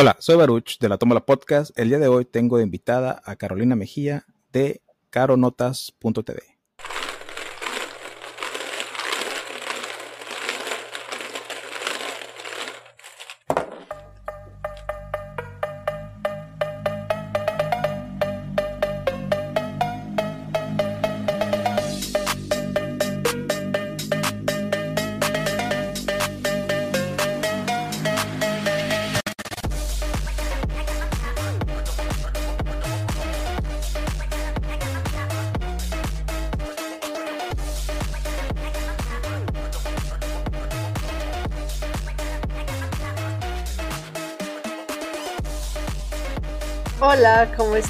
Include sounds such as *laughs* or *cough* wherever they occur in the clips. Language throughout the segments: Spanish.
Hola, soy Baruch de la Tómala Podcast. El día de hoy tengo invitada a Carolina Mejía de caronotas.tv.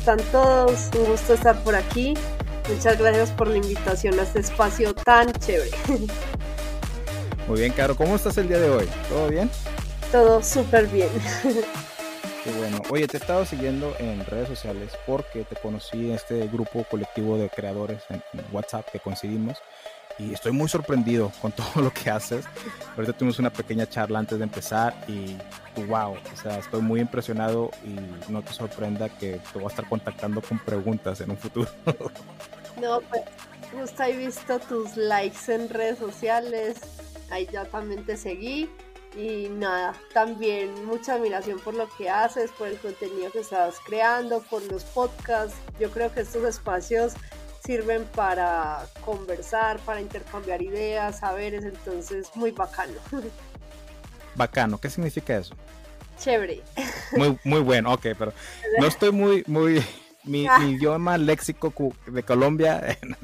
están todos? Un gusto estar por aquí. Muchas gracias por la invitación a este espacio tan chévere. Muy bien, Caro, ¿cómo estás el día de hoy? ¿Todo bien? Todo súper bien. Qué bueno. Oye, te he estado siguiendo en redes sociales porque te conocí en este grupo colectivo de creadores en WhatsApp que coincidimos y estoy muy sorprendido con *laughs* todo lo que haces. Ahorita tuvimos una pequeña charla antes de empezar y wow, o sea, estoy muy impresionado y no te sorprenda que te voy a estar contactando con preguntas en un futuro. *laughs* No, pues justo he visto tus likes en redes sociales, ahí ya también te seguí y nada, también mucha admiración por lo que haces, por el contenido que estás creando, por los podcasts. Yo creo que estos espacios sirven para conversar, para intercambiar ideas, saberes, entonces muy bacano. *laughs* Bacano, ¿qué significa eso? Chévere. Muy, *laughs* muy bueno, ok, pero no *laughs* estoy muy, muy, mi, Ah. mi idioma léxico de Colombia, no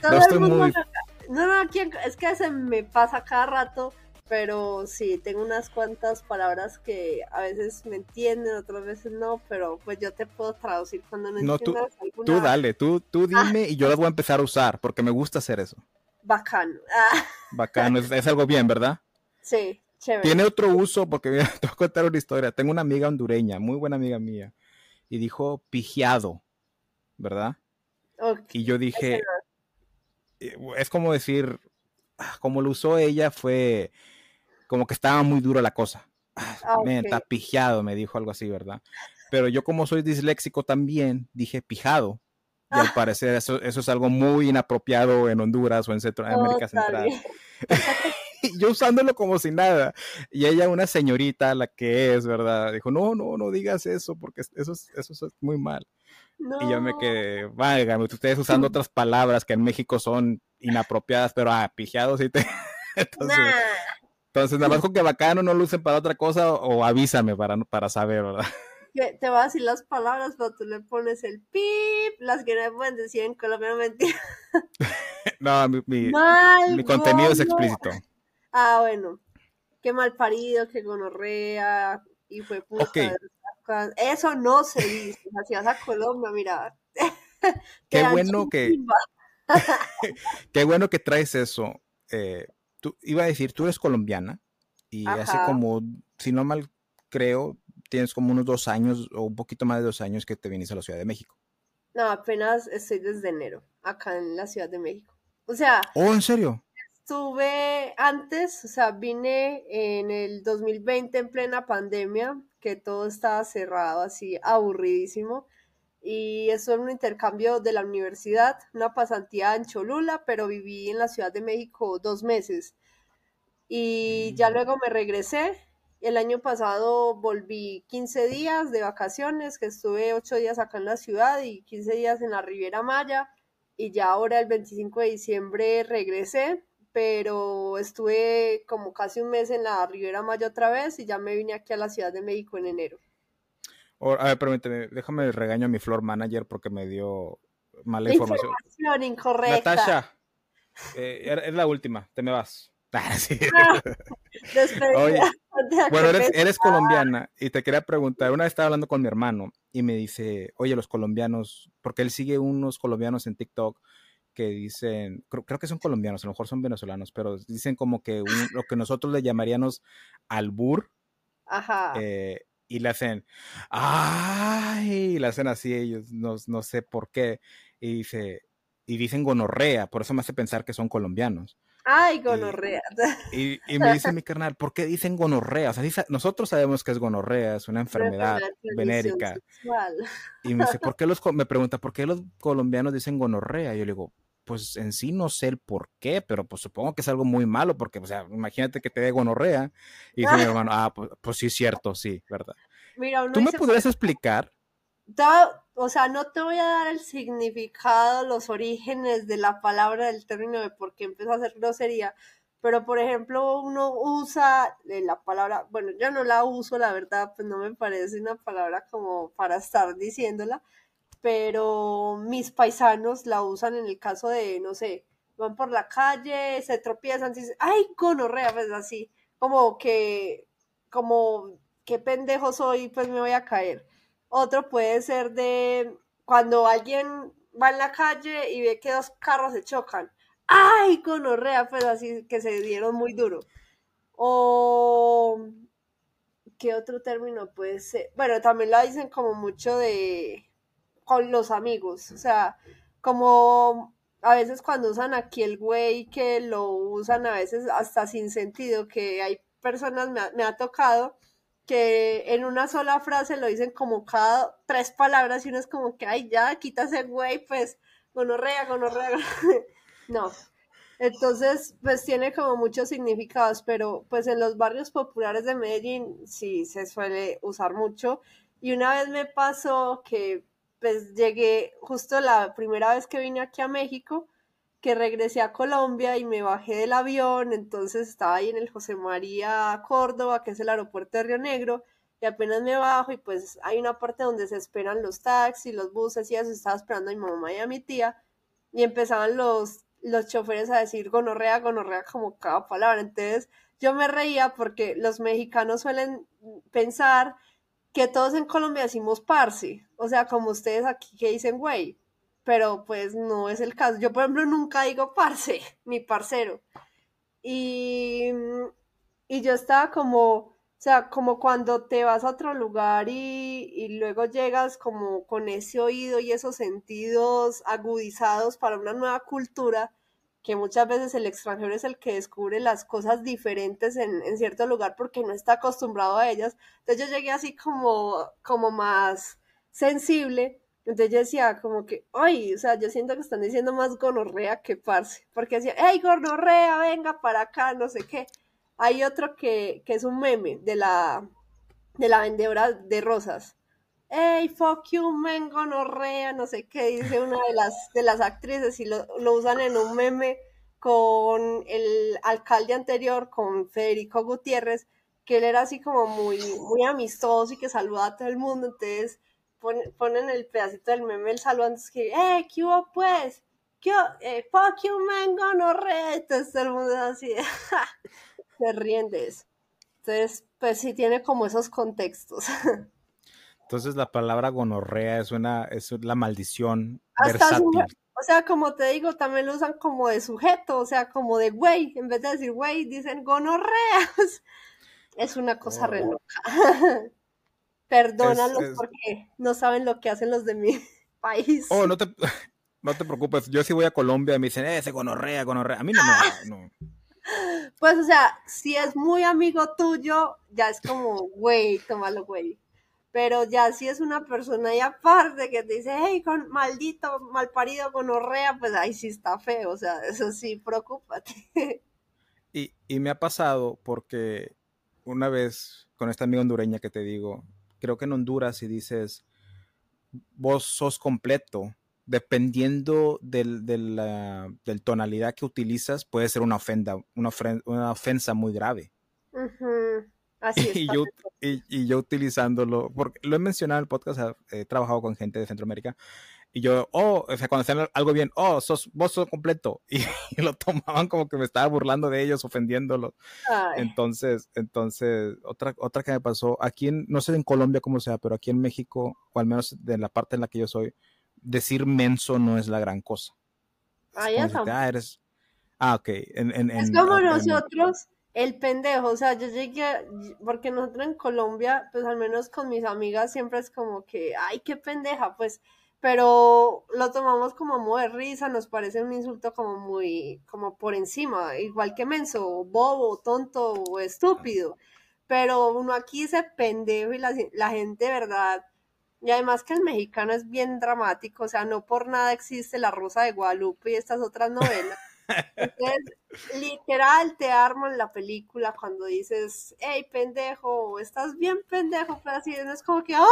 Todo estoy muy, No, no, es que se me pasa cada rato, pero sí, tengo unas cuantas palabras que a veces me entienden, otras veces no, pero pues yo te puedo traducir cuando no, No, tú- alguna tú dale, tú, tú Ah. dime y yo las voy a empezar a usar porque me gusta hacer eso. bacano. Ah, Bacano, es, es algo bien, ¿verdad? sí, chévere. Tiene otro uso porque mira, *laughs* te voy a contar una historia. Tengo una amiga hondureña, muy buena amiga mía, y dijo pigiado, ¿verdad? Y yo dije, eh, es como decir, ah, como lo usó ella fue como que estaba muy dura la cosa. Ah, Ah, men, ok. está pigiado, me dijo algo así, ¿verdad? Pero yo como soy disléxico también, dije pijado. Y al Ah. parecer eso, eso es algo muy inapropiado en Honduras o en Centroamérica Total. Central. *laughs* Y yo usándolo como si nada. Y ella, una señorita, la que es, ¿verdad? Dijo, no, no, no digas eso, porque eso es, eso es muy mal. Y yo me No. quedé, válgame, ustedes *laughs* usando otras palabras que en México son inapropiadas, pero ah, pijeados sí te... *laughs* Entonces, Nah. Entonces, nada más con que bacano no lo usen para otra cosa o avísame para, para saber, ¿verdad? *laughs* Que te voy a decir las palabras, pero tú le pones el pip, las que no pueden decir en Colombia, no mentira. *laughs* No, mi, mi- Mal, mi contenido es explícito. Ah, bueno. Qué mal parido, qué gonorrea, y fue puta. Ok. Eso no se dice. O sea, si vas a Colombia, mira. Qué bueno que, *laughs* qué bueno que traes eso. Eh, tú, iba a decir, tú eres colombiana y hace como, si no mal creo, tienes como unos dos años o un poquito más de dos años que te viniste a la Ciudad de México. No, apenas estoy desde enero, acá en la Ciudad de México. O sea, Oh, ¿en serio? Estuve antes, o sea, vine en el 2020 en plena pandemia, que todo estaba cerrado, así aburridísimo. Y eso era un intercambio de la universidad, una pasantía en Cholula, pero viví en la Ciudad de México dos meses. Y ya Mm. luego me regresé. El año pasado volví 15 días de vacaciones, que estuve 8 días acá en la ciudad y 15 días en la Riviera Maya. Y ya ahora el 25 de diciembre regresé, pero estuve como casi un mes en la Riviera Maya otra vez y ya me vine aquí a la Ciudad de México en enero. O- a ver, permíteme, déjame regaño a mi floor manager porque me dio mala La información. información incorrecta. Natasha, eh, era- es la última, te me vas. *laughs* Ah, sí. *laughs* Oye, Bueno, eres, colombiana y te quería preguntar, una vez estaba hablando con mi hermano y me dice, oye, los colombianos, porque él sigue unos colombianos en TikTok que dicen, creo, creo que son colombianos, a lo mejor son venezolanos, pero dicen como que un- lo que nosotros le llamaríamos albur Ajá. eh, y le hacen, ay, y le hacen así ellos, no, no sé por qué, y dice, y dicen gonorrea, por eso me hace pensar que son colombianos. Ay, gonorrea. Y, me dice *laughs* mi carnal, ¿por qué dicen gonorrea? O sea, nosotros sabemos que es gonorrea, es una enfermedad venérica. Y me dice, *laughs* ¿por qué los, me pregunta, ¿por qué los colombianos dicen gonorrea? Y yo le digo, pues en sí no sé el por qué, pero pues supongo que es algo muy malo, porque, o sea, imagínate que te dé gonorrea. Y dice mi *laughs* hermano, ah, pues, pues, sí es cierto, sí, ¿verdad? Mira, ¿Tú me podrías explicar? o sea, no te voy a dar el significado, los orígenes de la palabra, del término de por qué empezó a hacer grosería, pero por ejemplo uno usa la palabra, bueno, yo no la uso, la verdad, pues no me parece una palabra como para estar diciéndola, pero mis paisanos la usan en el caso de, no sé, van por la calle, se tropiezan, dicen, ay, gonorrea, pues así, como que, como, qué pendejo soy, pues me voy a caer. Otro puede ser de cuando alguien va en la calle y ve que dos carros se chocan. ¡Ay, gonorrea! Pues así que se dieron muy duro. O ¿qué otro término puede ser? Bueno, también la dicen como mucho de los amigos, o sea, como a veces cuando usan aquí el güey que lo usan a veces hasta sin sentido, que hay personas, me ha, tocado, que en una sola frase lo dicen como cada tres palabras y uno es como que, ay, ya, quítase güey, pues, gonorrea, gonorrea, *laughs* no. Entonces, pues tiene como muchos significados, pero pues en los barrios populares de Medellín sí se suele usar mucho. Y una vez me pasó que pues llegué justo la primera vez que vine aquí a México, que regresé a Colombia y me bajé del avión, entonces estaba ahí en el José María Córdoba, que es el aeropuerto de Río Negro, y apenas me bajo y pues hay una parte donde se esperan los taxis, los buses y eso, estaba esperando a mi mamá y a mi tía, y empezaban los, los choferes a decir gonorrea, gonorrea como cada palabra, entonces yo me reía porque los mexicanos suelen pensar que todos en Colombia decimos parce, o sea, como ustedes aquí que dicen güey, pero pues no es el caso. Yo, por ejemplo, nunca digo parce, *laughs* ni parcero. Y, y yo estaba como, o sea, como cuando te vas a otro lugar y, y luego llegas como con ese oído y esos sentidos agudizados para una nueva cultura que muchas veces el extranjero es el que descubre las cosas diferentes en, en, cierto lugar porque no está acostumbrado a ellas. Entonces yo llegué así como, como más sensible. Entonces yo decía como que, ay, o sea, yo siento que están diciendo más gonorrea que parce. Porque decía, hey, gonorrea, venga para acá, no sé qué. Hay otro que, que es un meme de la, de la vendedora de rosas hey, fuck you, man, gonorrea, no sé qué, dice una de las, de las actrices y lo, usan en un meme con el alcalde anterior, con Federico Gutiérrez, que él era así como muy, muy amistoso y que saludaba a todo el mundo, entonces ponen, el pedacito del meme el saludo antes que, hey, ¿qué hubo pues? ¿Qué eh, fuck you, man, gonorrea, entonces todo el mundo así, *laughs* se ríen de eso. Entonces, pues sí tiene como esos contextos. *laughs* Entonces la palabra gonorrea es una, es la maldición versátil. o sea, como te digo, también lo usan como de sujeto, o sea, como de güey. En vez de decir güey, dicen gonorreas. *laughs* Es una cosa re oh. loca. *laughs* Perdónalos porque no saben lo que hacen los de mi *laughs* país. Oh, no te, no te preocupes. Yo sí voy a Colombia y me dicen, eh, ese gonorrea, gonorrea. A mí no me... No. Pues, o sea, si es muy amigo tuyo, ya es como, güey, tómalo, güey. Pero ya si es una persona ahí aparte que te dice, hey, con maldito, malparido, con orrea, pues ahí sí está feo, o sea, eso sí, preocúpate. Y, y me ha pasado porque una vez con esta amiga hondureña que te digo, creo que en Honduras si dices, vos sos completo, dependiendo del, del, del tonalidad que utilizas, puede ser una ofenda, una, una ofensa muy grave. Así es. y, yo, y, yo utilizándolo, porque lo he mencionado en el podcast, he trabajado con gente de Centroamérica, y yo, oh, o sea, cuando hacían algo bien, oh, sos, vos sos completo, *laughs* y, lo tomaban como que me estaba burlando de ellos, ofendiéndolos. Entonces, entonces, otra, otra que me pasó, aquí en, no sé en Colombia cómo sea, pero aquí en México, o al menos de la parte en la que yo soy, decir menso no es la gran cosa. Ah, ya ah, eres... Ah, ok. En, es como nosotros el pendejo, o sea, yo llegué, porque nosotros en Colombia, pues al menos con mis amigas siempre es como que, ay, qué pendeja, pues pero lo tomamos como modo de risa, nos parece un insulto como muy, como por encima, igual que menso, bobo, tonto o estúpido. Pero uno aquí se pendejo y la, la gente, verdad, y además que el mexicano es bien dramático, o sea, no por nada existe La Rosa de Guadalupe y estas otras novelas. Entonces, literal, te arman la película cuando dices, hey, pendejo, estás bien pendejo, pero así es como que, ay,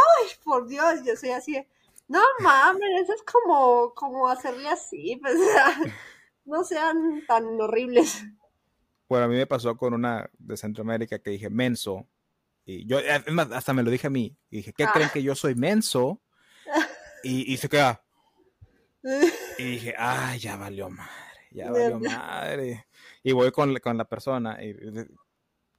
por Dios, yo soy así, no mames, eso es como, como hacerle así, *laughs* pues, no sean tan horribles. Bueno, a mí me pasó con una de Centroamérica que dije, menso, y yo, hasta me lo dije a mí, y dije, ¿qué creen ah. que yo soy menso? *laughs* Y, y se queda. *laughs* Y dije, ay, ya valió madre, ya valió madre. Y voy con, con la persona y,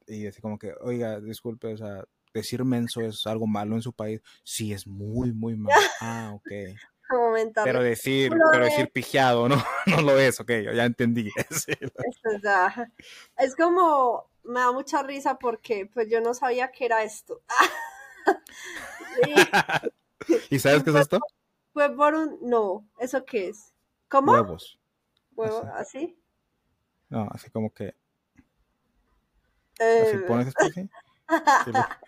y así como que, oiga, disculpe, o sea, decir menso es algo malo en su país. Sí, es muy, muy malo. *laughs* Ah, ok. Pero decir, pero decir pijeado, no, *laughs* no lo es, ok, yo ya entendí. *laughs* es como, me da mucha risa porque pues yo no sabía que era esto. y, sabes qué es esto? Fue por un, no, ¿eso qué es? ¿Cómo? Huevos. ¿Huevos? ¿Así? No, así como que... Eh... Así pones esto así. *laughs*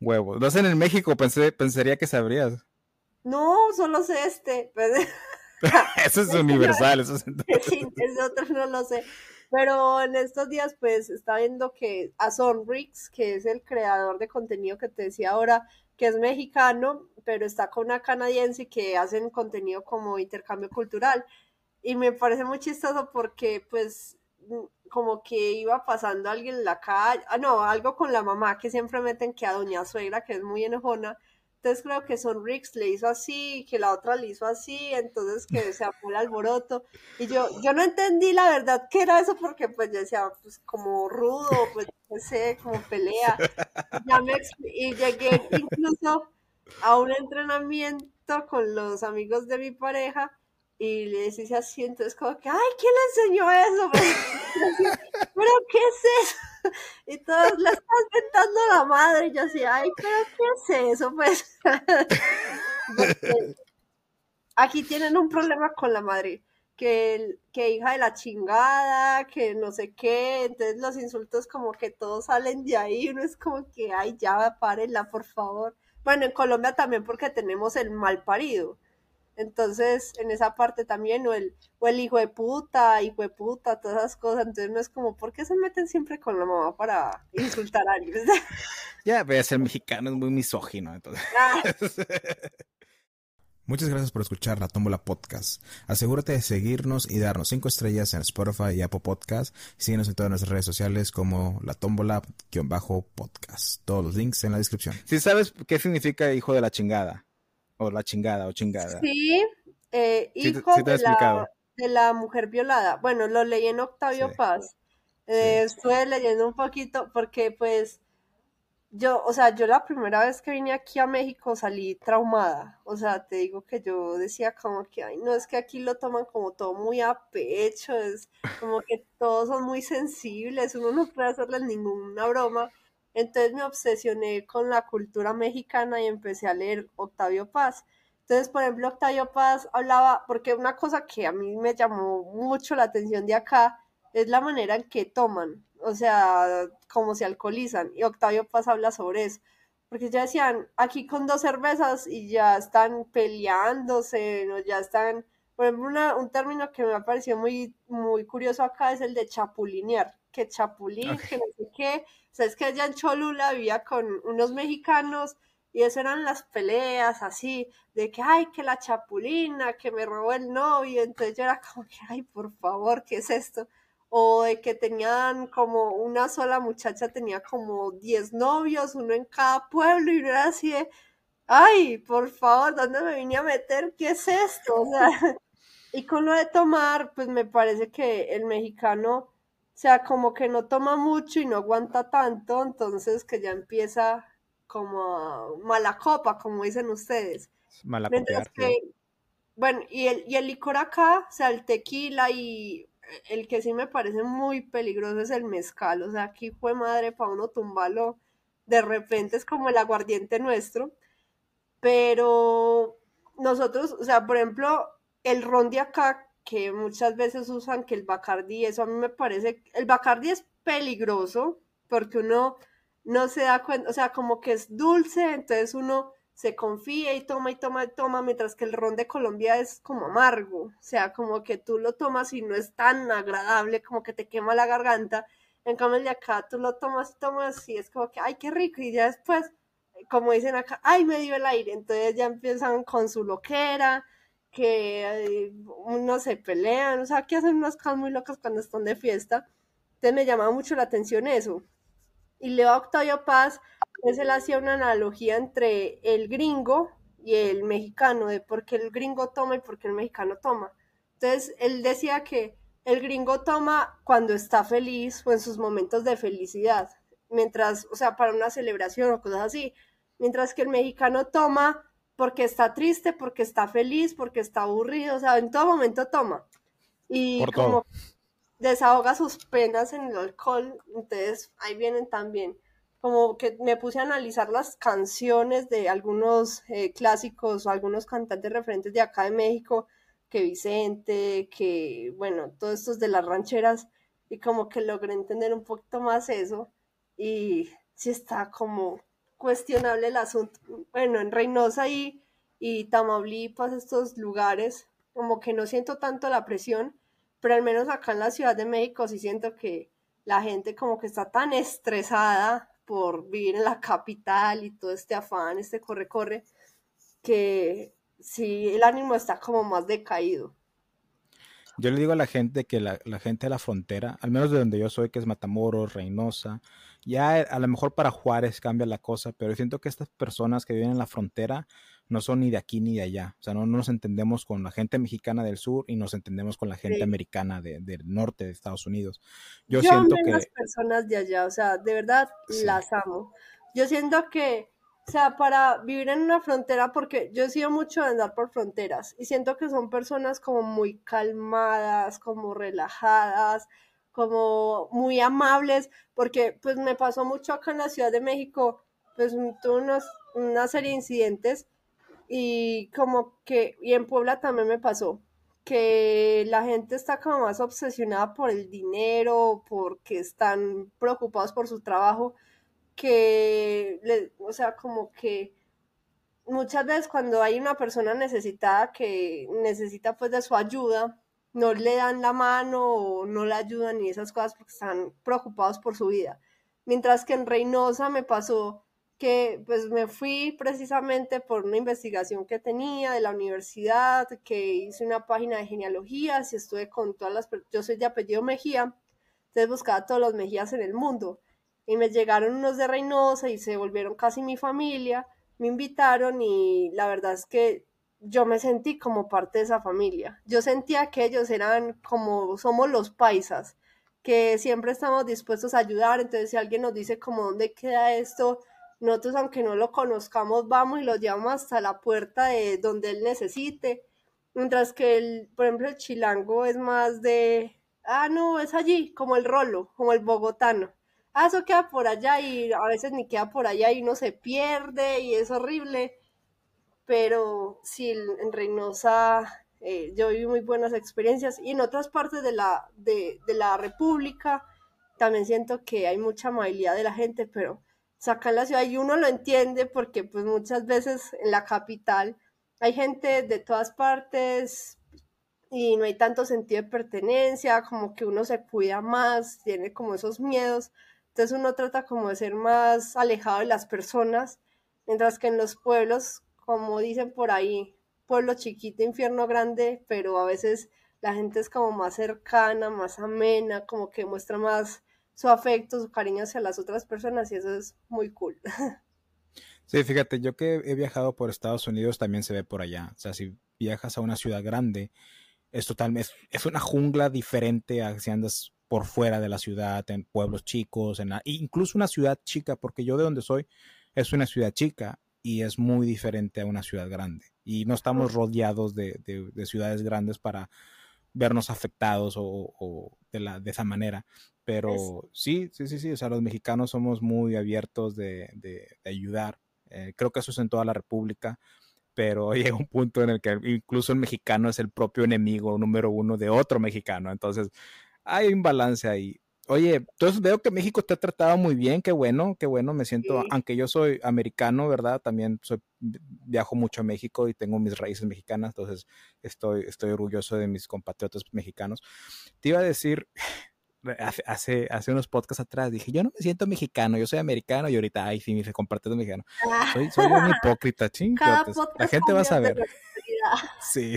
Huevos. Lo hacen en México, pensé, pensaría que sabrías. No, solo sé este. *laughs* eso es universal, eso es... *laughs* sí, ese otro no lo sé. Pero en estos días, pues, está viendo que a Sonrix, que es el creador de contenido que te decía ahora, que es mexicano, pero está con una canadiense que hacen contenido como intercambio cultural. Y me parece muy chistoso porque, pues, como que iba pasando alguien en la calle, ah, no, algo con la mamá, que siempre meten que a doña suegra, que es muy enojona, entonces creo que Son Rix le hizo así, que la otra le hizo así, entonces que se el alboroto. Y yo, yo no entendí la verdad qué era eso, porque pues yo decía, pues como rudo, pues no sé, como pelea. y llegué incluso a un entrenamiento con los amigos de mi pareja y le decía así, entonces como que, ay, ¿quién le enseñó eso? *laughs* pero ¿qué es eso? Y todos le estás inventando la madre, y yo así, ay, pero ¿qué es eso? *laughs* Pues aquí tienen un problema con la madre, que, que hija de la chingada, que no sé qué, entonces los insultos como que todos salen de ahí, uno es como que, ay, ya, párenla, por favor. Bueno, en Colombia también porque tenemos el mal parido entonces, en esa parte también, o el, o el hijo de puta, hijo de puta, todas esas cosas. Entonces, no es como, ¿por qué se meten siempre con la mamá para insultar a alguien? *laughs* ya, voy a ser mexicano, es muy misógino. Entonces. Ah. *laughs* Muchas gracias por escuchar la Tómbola Podcast. Asegúrate de seguirnos y darnos cinco estrellas en Spotify y Apple Podcast. Síguenos en todas nuestras redes sociales como la Tómbola-podcast. Todos los links en la descripción. Si sabes qué significa hijo de la chingada o la chingada o chingada. Sí, eh, hijo de, la, de, la, mujer violada. Bueno, lo leí en Octavio Paz. Eh, estuve leyendo un poquito porque pues yo, o sea, yo la primera vez que vine aquí a México salí traumada. O sea, te digo que yo decía como que, ay, no, es que aquí lo toman como todo muy a pecho, es como que todos son muy sensibles, uno no puede hacerles ninguna broma. Entonces me obsesioné con la cultura mexicana y empecé a leer Octavio Paz. Entonces, por ejemplo, Octavio Paz hablaba, porque una cosa que a mí me llamó mucho la atención de acá es la manera en que toman, o sea, cómo se alcoholizan. Y Octavio Paz habla sobre eso. Porque ya decían, aquí con dos cervezas y ya están peleándose, ¿no? ya están, por ejemplo, un término que me ha parecido muy, muy curioso acá es el de chapulinear, que chapulín, que no sé qué, es que allá en Cholula vivía con unos mexicanos y eso eran las peleas así, de que, ay, que la chapulina, que me robó el novio, entonces yo era como que, ay, por favor, ¿qué es esto? O de que tenían como una sola muchacha tenía como 10 novios, uno en cada pueblo, y uno era así de, ay, por favor, ¿dónde me vine a meter? ¿Qué es esto? O sea, *laughs* y con lo de tomar, pues me parece que el mexicano o sea, como que no toma mucho y no aguanta tanto, entonces que ya empieza como mala copa, como dicen ustedes. Mala copa. bueno, y el, y el licor acá, o sea, el tequila y el que sí me parece muy peligroso es el mezcal, o sea, aquí fue madre para uno tumbarlo, de repente es como el aguardiente nuestro, pero nosotros, o sea, por ejemplo, el ron de acá, que muchas veces usan que el Bacardi, eso a mí me parece, el Bacardi es peligroso porque uno no se da cuenta, o sea, como que es dulce, entonces uno se confía y toma y toma y toma, mientras que el ron de Colombia es como amargo, o sea, como que tú lo tomas y no es tan agradable, como que te quema la garganta, en cambio el de acá tú lo tomas y tomas y es como que, ay, qué rico, y ya después, como dicen acá, ay, me dio el aire, entonces ya empiezan con su loquera, que uno se pelean, o sea, que hacen unas cosas muy locas cuando están de fiesta, entonces me llamaba mucho la atención eso. Y Leo Octavio Paz pues él hacía una analogía entre el gringo y el mexicano, de por qué el gringo toma y por qué el mexicano toma. Entonces, él decía que el gringo toma cuando está feliz o en sus momentos de felicidad, mientras, o sea, para una celebración o cosas así, mientras que el mexicano toma porque está triste, porque está feliz, porque está aburrido, o sea, en todo momento toma. Y como desahoga sus penas en el alcohol, entonces ahí vienen también. Como que me puse a analizar las canciones de algunos eh, clásicos o algunos cantantes referentes de acá de México, que Vicente, que bueno, todos estos de las rancheras, y como que logré entender un poquito más eso, y sí está como cuestionable el asunto. Bueno, en Reynosa y, y Tamaulipas, estos lugares, como que no siento tanto la presión, pero al menos acá en la Ciudad de México sí siento que la gente como que está tan estresada por vivir en la capital y todo este afán, este corre-corre, que sí, el ánimo está como más decaído. Yo le digo a la gente que la, la, gente de la frontera, al menos de donde yo soy, que es Matamoros, Reynosa, ya a lo mejor para Juárez cambia la cosa, pero siento que estas personas que viven en la frontera no son ni de aquí ni de allá. O sea, no, nos entendemos con la gente mexicana del sur y nos entendemos con la gente americana del norte de Estados Unidos. Yo, siento que... las personas de allá, o sea, de verdad las amo. Yo siento que, o sea, para vivir en una frontera, porque yo he sido mucho de andar por fronteras y siento que son personas como muy calmadas, como relajadas, como muy amables, porque pues me pasó mucho acá en la Ciudad de México, pues tuve una serie de incidentes y como que, y en Puebla también me pasó, que la gente está como más obsesionada por el dinero, porque están preocupados por su trabajo, que, o sea, como que muchas veces cuando hay una persona necesitada que necesita pues de su ayuda, no le dan la mano o no le ayudan y esas cosas porque están preocupados por su vida. Mientras que en Reynosa me pasó que pues me fui precisamente por una investigación que tenía de la universidad, que hice una página de genealogías y estuve con todas las, yo soy de apellido Mejía, entonces buscaba todos los Mejías en el mundo y me llegaron unos de Reynosa y se volvieron casi mi familia, me invitaron y la verdad es que yo me sentí como parte de esa familia. Yo sentía que ellos eran como somos los paisas, que siempre estamos dispuestos a ayudar, entonces si alguien nos dice como dónde queda esto, nosotros, aunque no lo conozcamos, vamos y lo llevamos hasta la puerta de donde él necesite. Mientras que, el, por ejemplo, el chilango es más de, ah, no, es allí, como el rolo, como el bogotano. Ah, eso queda por allá y a veces ni queda por allá y uno se pierde y es horrible. Pero sí, en Reynosa eh, yo viví muy buenas experiencias y en otras partes de la, de, de la República también siento que hay mucha amabilidad de la gente, pero saca la ciudad y uno lo entiende porque pues muchas veces en la capital hay gente de todas partes y no hay tanto sentido de pertenencia, como que uno se cuida más, tiene como esos miedos, entonces uno trata como de ser más alejado de las personas, mientras que en los pueblos, como dicen por ahí, pueblo chiquito, infierno grande, pero a veces la gente es como más cercana, más amena, como que muestra más su afecto, su cariño hacia las otras personas y eso es muy cool. *laughs* Sí, fíjate, yo que he viajado por Estados Unidos también se ve por allá. O sea, si viajas a una ciudad grande, es totalmente, es una jungla diferente a si andas por fuera de la ciudad, en pueblos chicos, en incluso una ciudad chica, porque yo de donde soy es una ciudad chica y es muy diferente a una ciudad grande. Y no estamos rodeados de, de, ciudades grandes para vernos afectados o, de, la, de esa manera. Pero sí, sí, sí, sí, o sea, los mexicanos somos muy abiertos de, de, ayudar. Eh, creo que eso es en toda la República, pero *laughs* llega un punto en el que incluso el mexicano es el propio enemigo número uno de otro mexicano. Entonces, hay un balance ahí. Oye, entonces veo que México te ha tratado muy bien, qué bueno, qué bueno, me siento, aunque yo soy americano, ¿verdad? También soy, viajo mucho a México y tengo mis raíces mexicanas, entonces estoy, estoy orgulloso de mis compatriotas mexicanos. Te iba a decir, *sighs* hace, hace, unos podcasts atrás dije, yo no me siento mexicano, yo soy americano y ahorita, ay, sí, me dice, comparte mexicano. Soy, soy un hipócrita, *laughs* ching. La gente va a saber. Sí,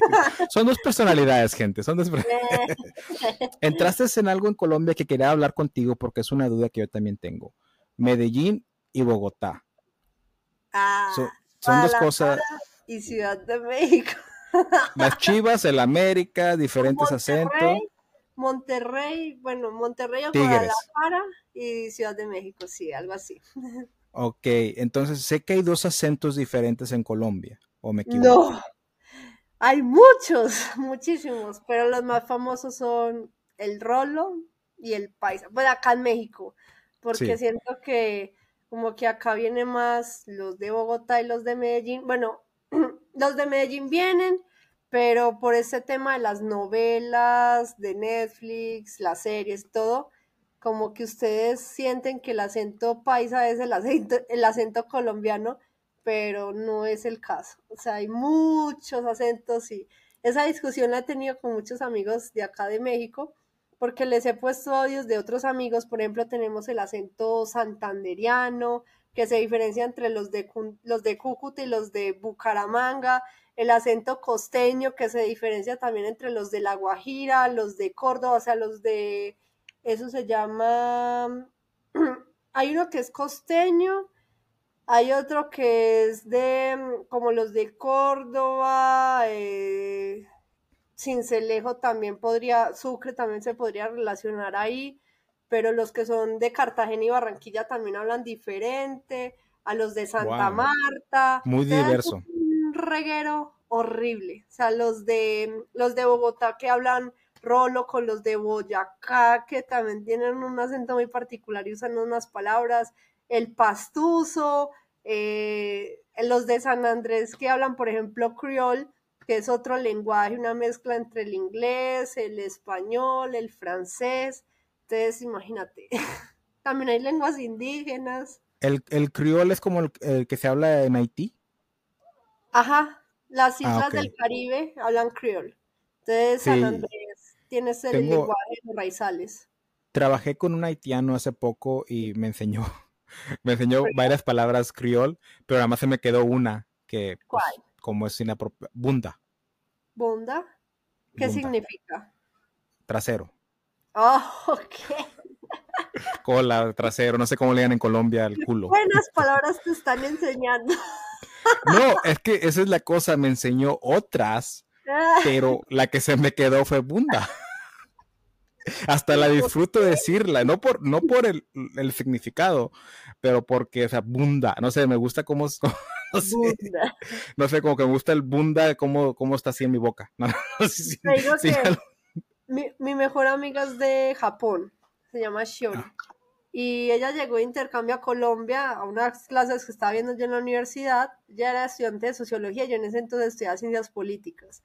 son dos personalidades, gente, son dos *laughs* Entraste en algo en Colombia que quería hablar contigo porque es una duda que yo también tengo. Medellín y Bogotá. Ah, son, dos cosas. Y Ciudad de México. Las Chivas, el América, diferentes acentos. Monterrey, bueno, Monterrey o Guadalajara y Ciudad de México, sí, algo así. Ok, entonces sé que hay dos acentos diferentes en Colombia, ¿o me equivoco? No, hay muchos, *laughs* muchísimos, pero los más famosos son el rolo y el paisa, bueno, acá en México, porque siento que como que acá vienen más los de Bogotá y los de Medellín, bueno, *clears throat* los de Medellín vienen, pero por ese tema de las novelas, de Netflix, las series, todo, como que ustedes sienten que el acento paisa es el acento, el acento colombiano, pero no es el caso. O sea, hay muchos acentos y esa discusión la he tenido con muchos amigos de acá de México, porque les he puesto audios de otros amigos, por ejemplo, tenemos el acento santanderiano, que se diferencia entre los de, los de Cúcuta y los de Bucaramanga, el acento costeño que se diferencia también entre los de La Guajira, los de Córdoba, o sea, los de, eso se llama, *clears throat* hay uno que es costeño, hay otro que es de, como los de Córdoba, eh, Cincelejo también podría, Sucre también se podría relacionar ahí, pero los que son de Cartagena y Barranquilla también hablan diferente, a los de Santa Marta. Muy diverso reguero horrible. O sea, los de, los de Bogotá que hablan rolo con los de Boyacá, que también tienen un acento muy particular y usan unas palabras, el pastuso, eh, los de San Andrés que hablan, por ejemplo, criol, que es otro lenguaje, una mezcla entre el inglés, el español, el francés. Entonces, imagínate. *laughs* también hay lenguas indígenas. ¿El, el criol es como el que se habla en Haití? Ajá, las ah, islas del Caribe hablan criol. Entonces, San Andrés tiene ese lenguaje de raizales. Trabajé con un haitiano hace poco y me enseñó, *laughs* *laughs* me enseñó varias palabras criol, pero además se me quedó una que, pues, como es inapropiada, bunda. ¿Bunda? ¿Qué significa? Trasero. Oh, ok. *laughs* Cola, trasero, no sé cómo le llaman en Colombia el culo. Buenas *laughs* palabras te están enseñando. No, es que esa es la cosa, me enseñó otras, pero la que se me quedó fue bunda. Hasta la disfruto decirla, no por, no por el, significado, pero porque, o sea, bunda, no sé, me gusta cómo, *laughs* no, sé, no sé, como que me gusta el bunda, cómo, cómo está así en mi boca. *laughs* mi, mi, mejor amiga es de Japón, se llama Shiori. Ah y ella llegó de intercambio a Colombia a unas clases que estaba viendo yo en la universidad. Ya era estudiante de sociología, yo en ese entonces estudiaba ciencias políticas.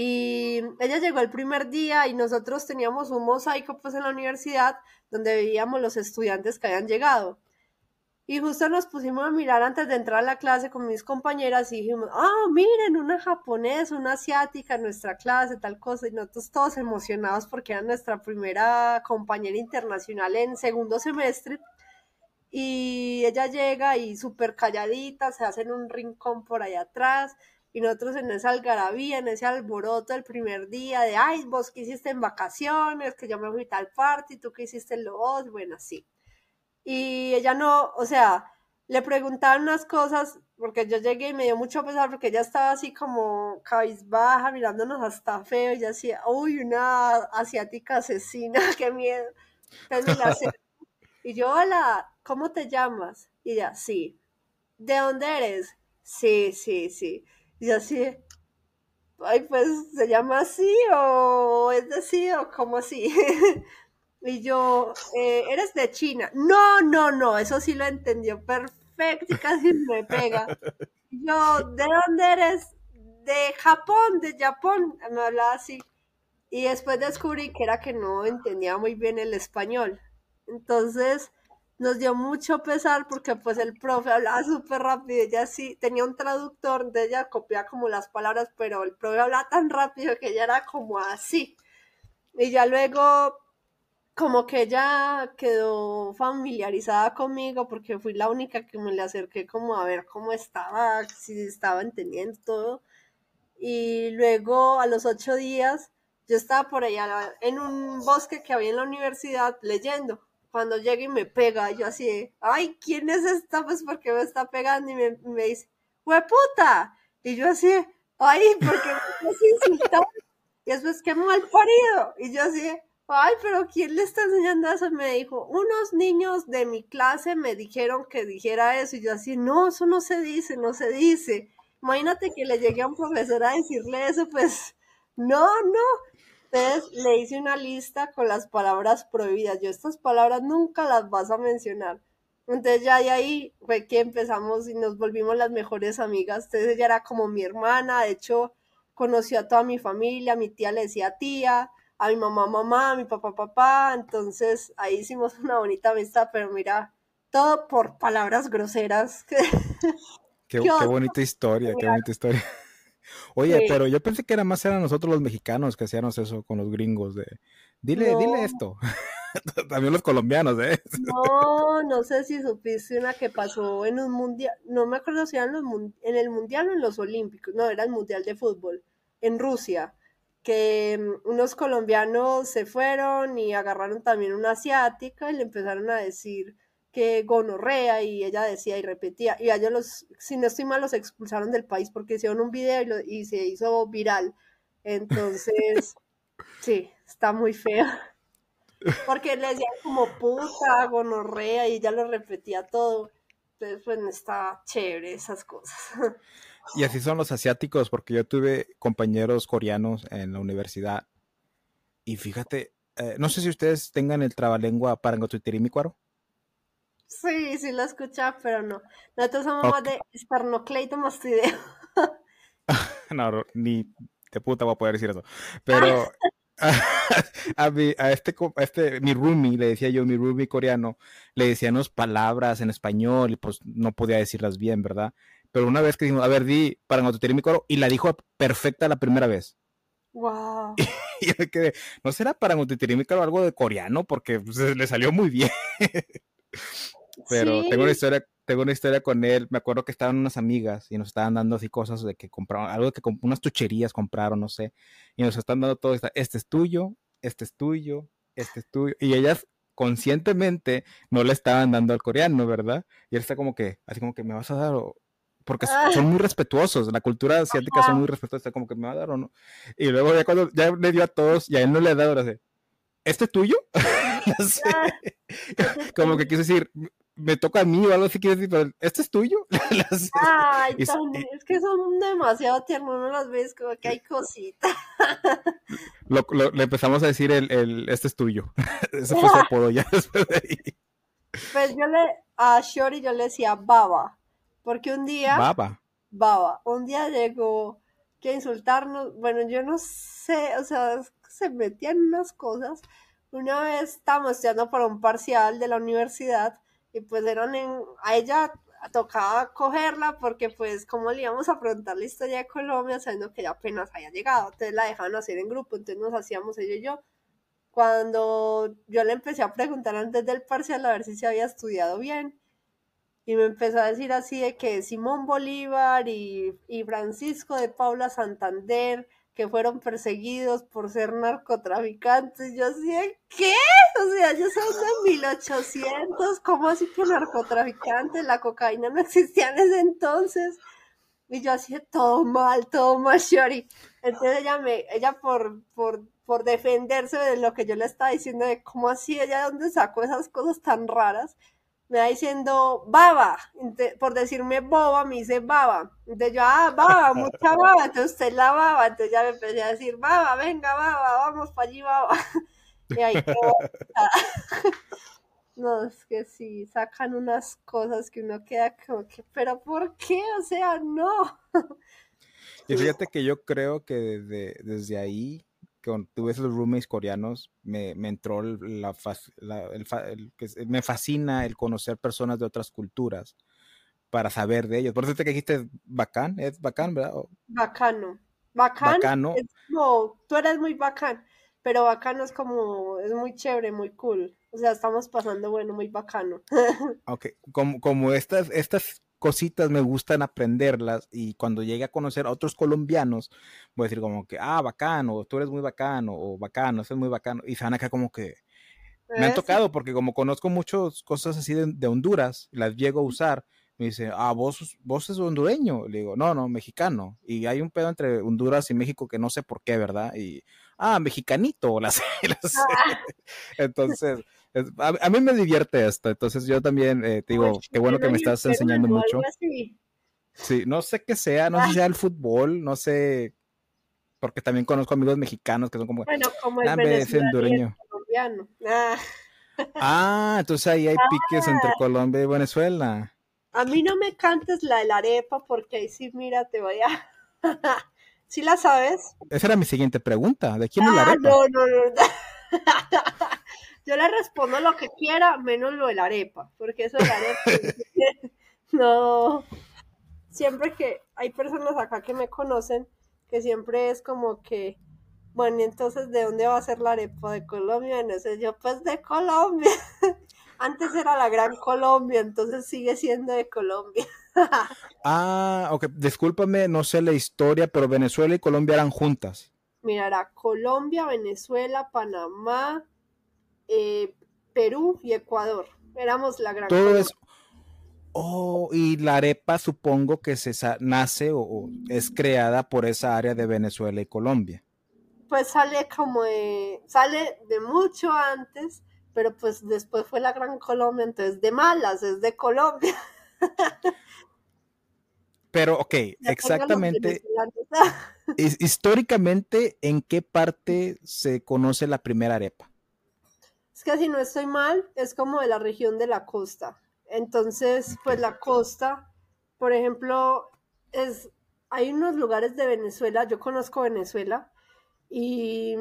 Y ella llegó el primer día y nosotros teníamos un mosaico pues en la universidad donde veíamos los estudiantes que habían llegado. Y justo nos pusimos a mirar antes de entrar a la clase con mis compañeras y dijimos, ah, miren, una japonesa, una asiática en nuestra clase, tal cosa. Y nosotros todos emocionados porque era nuestra primera compañera internacional en segundo semestre. Y ella llega y súper calladita, se hace en un rincón por allá atrás. Y nosotros en esa algarabía, en ese alboroto del primer día de, ay, vos qué hiciste en vacaciones, que yo me fui tal parte, tú qué hiciste en los, bueno, así y ella no, o sea, le preguntaban unas cosas, porque yo llegué y me dio mucho pesar porque ella estaba así como cabizbaja, mirándonos hasta feo, y decía, uy, una asiática asesina, *laughs* qué miedo. *laughs* y yo, hola, ¿cómo te llamas? Y ella, sí. ¿De dónde eres? Sí, sí, sí. Y así, ay, pues, ¿se llama así o es decir, o cómo así? *laughs* Y yo, eh, ¿eres de China? No, no, no, eso sí lo entendió perfecto y casi me pega. yo, ¿de dónde eres? De Japón, de Japón, me hablaba así. Y después descubrí que era que no entendía muy bien el español. Entonces nos dio mucho pesar porque pues el profe hablaba súper rápido, ella sí tenía un traductor, entonces ella copiaba como las palabras, pero el profe hablaba tan rápido que ella era como así. Y ya luego como que ella quedó familiarizada conmigo porque fui la única que me le acerqué como a ver cómo estaba, si estaba entendiendo todo. Y luego a los ocho días yo estaba por allá en un bosque que había en la universidad leyendo. Cuando llega y me pega, yo así, ay, ¿quién es esta? Pues porque me está pegando y me, me dice, puta! Y yo así, ay, porque me estás insultando. Y después, qué mal parido. Y yo así, ay, pero ¿quién le está enseñando eso? Me dijo, unos niños de mi clase me dijeron que dijera eso. Y yo así, no, eso no se dice, no se dice. Imagínate que le llegue a un profesor a decirle eso, pues, no, no. Entonces le hice una lista con las palabras prohibidas. Yo estas palabras nunca las vas a mencionar. Entonces ya de ahí fue que empezamos y nos volvimos las mejores amigas. Entonces ella era como mi hermana, de hecho conoció a toda mi familia, mi tía le decía tía, a mi mamá mamá, a mi papá papá. Entonces ahí hicimos una bonita amistad, pero mira, todo por palabras groseras. *laughs* qué, qué bonita historia, qué bonita historia. Oye, pero yo pensé que era más eran nosotros los mexicanos que hacíamos eso con los gringos de dile, dile esto. *laughs* También los colombianos, ¿eh? No, no sé si supiste una que pasó en un mundial, no me acuerdo si era en, en el mundial o en los olímpicos, no, era el mundial de fútbol, en Rusia, que mm, unos colombianos se fueron y agarraron también una asiática y le empezaron a decir que gonorrea y ella decía y repetía y a ellos los, si no estoy mal, los expulsaron del país porque hicieron un video y, se hizo viral. Entonces, *laughs* sí, está muy feo. Porque le decían como puta, gonorrea y ella lo repetía todo. Entonces, pues está chévere esas cosas. Y así son los asiáticos, porque yo tuve compañeros coreanos en la universidad. Y fíjate, eh, no sé si ustedes tengan el trabalengua cuaro Sí, sí lo escucha, pero no. Nosotros somos más de esternocleito mastideo. *laughs* *laughs* no, ni de puta voy a poder decir eso. Pero *laughs* a, mi, a, este, a este, mi roomie, le decía yo, mi roomie coreano, le decíamos palabras en español y pues no podía decirlas bien, ¿verdad? Pero una vez que dijimos, a ver, di para mi coro, y la dijo perfecta la primera vez. Wow. Y yo me quedé, ¿no será para coro algo de coreano? Porque pues, le salió muy bien. Pero tengo una historia, tengo una historia con él. Me acuerdo que estaban unas amigas y nos estaban dando así cosas de que compraron, algo que unas tucherías compraron, no sé. Y nos están dando todo. Este es tuyo, este es tuyo, este es tuyo. Y ellas conscientemente no le estaban dando al coreano, ¿verdad? Y él está como que, así como que me vas a dar o, porque ah. son muy respetuosos, la cultura asiática son muy respetuosa, como que me va a dar o no. Y luego ya cuando ya le dio a todos y a él no le ha dado, ahora sí, ¿este es tuyo? *laughs* Ah. *laughs* *laughs* como que quiso decir, me toca a mí o algo así, quiero decir, pero ¿este es tuyo? *laughs* Ay, es que son demasiado tiernos, no las ves como que hay cositas. le empezamos a decir el, el este es tuyo. *laughs* Ese fue su *laughs* apodo ya después de ahí. Pues yo le, a Shori yo le decía baba, porque un día... Baba. Baba. Un día llegó que insultarnos, bueno, yo no sé, o sea, se metían unas cosas. Una vez estábamos estudiando para un parcial de la universidad y pues eran en, a ella tocaba cogerla porque pues como le íbamos a preguntar la historia de Colombia sabiendo que ella apenas había llegado, entonces la dejaban hacer en grupo, entonces nos hacíamos ella y yo. Cuando yo le empecé a preguntar antes del parcial a ver si se había estudiado bien, y me empezó a decir así de que Simón Bolívar y, y Francisco de Paula Santander que fueron perseguidos por ser narcotraficantes. Yo decía, ¿qué? O sea, yo soy de *laughs* 1800, ¿cómo así que narcotraficantes? La cocaína no existía en ese entonces. Y yo hacía todo mal, todo mal, Shori. Entonces ella me, ella por, por, por defenderse de lo que yo le estaba diciendo, de cómo así, ella de dónde sacó esas cosas tan raras, me va diciendo baba, por decirme boba, me dice baba. Entonces yo, ah, baba, mucha baba, entonces usted la baba, entonces ya me empecé a decir, baba, venga, baba, vamos para allí, baba. *laughs* Y ahí *laughs* No, es que sí, sacan unas cosas que uno queda como que, pero ¿por qué? O sea, no. Y fíjate que yo creo que desde, desde ahí, cuando tuve esos roommates coreanos, me, me entró la, el, el, que me fascina el conocer personas de otras culturas para saber de ellos. Por eso te que dijiste bacán, es bacán, ¿verdad? Bacano. Bacán. Bacano. Es como, tú eres muy bacán, pero bacano es como, es muy chévere, muy cool. O sea, estamos pasando, bueno, muy bacano. *laughs* ok, como, como estas, estas cositas me gustan aprenderlas y cuando llegue a conocer a otros colombianos, voy a decir como que, ah, bacano, tú eres muy bacano, o bacano, eso es muy bacano, y se van acá como que, me han eh, tocado porque como conozco muchas cosas así de, de Honduras, las llego a usar, me dice, ah, vos, vos es hondureño. Le digo, no, no, mexicano. Y hay un pedo entre Honduras y México que no sé por qué, ¿verdad? Y, ah, mexicanito, *laughs* las, ah. *laughs* Entonces, a, mí me divierte esto. Entonces yo también eh, te digo, qué bueno que me estás enseñando mucho. Sí, no sé qué sea, no sé si sea el fútbol, no sé, porque también conozco amigos mexicanos que son como, bueno, como el hondureño. colombiano. Ah. *laughs* ah. entonces ahí hay piques entre ah. Colombia y Venezuela. A mí no me cantes la de la arepa porque ahí sí, mira, te voy a... *laughs* ¿Sí la sabes? Esa era mi siguiente pregunta. ¿De quién es la ah, arepa? No, no, no. *laughs* Yo le respondo lo que quiera, menos lo de la arepa, porque eso de la arepa... *laughs* *laughs* no. Siempre que hay personas acá que me conocen, que siempre es como que, bueno, entonces, ¿de dónde va a ser la arepa? ¿De Colombia? No sé, yo pues de Colombia. *laughs* Antes era la Gran Colombia, entonces sigue siendo de Colombia. ah, ok, discúlpame, no sé la historia, pero Venezuela y Colombia eran juntas. Mira, era Colombia, Venezuela, Panamá, eh, Perú y Ecuador. Éramos la Gran Todo Es... Oh, y la arepa supongo que se nace o, es creada por esa área de Venezuela y Colombia. Pues sale como de, sale de mucho antes, pero pues después fue la Gran Colombia, entonces de malas, es de Colombia. *laughs* Pero, ok, exactamente. *laughs* históricamente, ¿en qué parte se conoce la primera arepa? Es que si no estoy mal, es como de la región de la costa. Entonces, pues la costa, por ejemplo, es, hay unos lugares de Venezuela, yo conozco Venezuela, y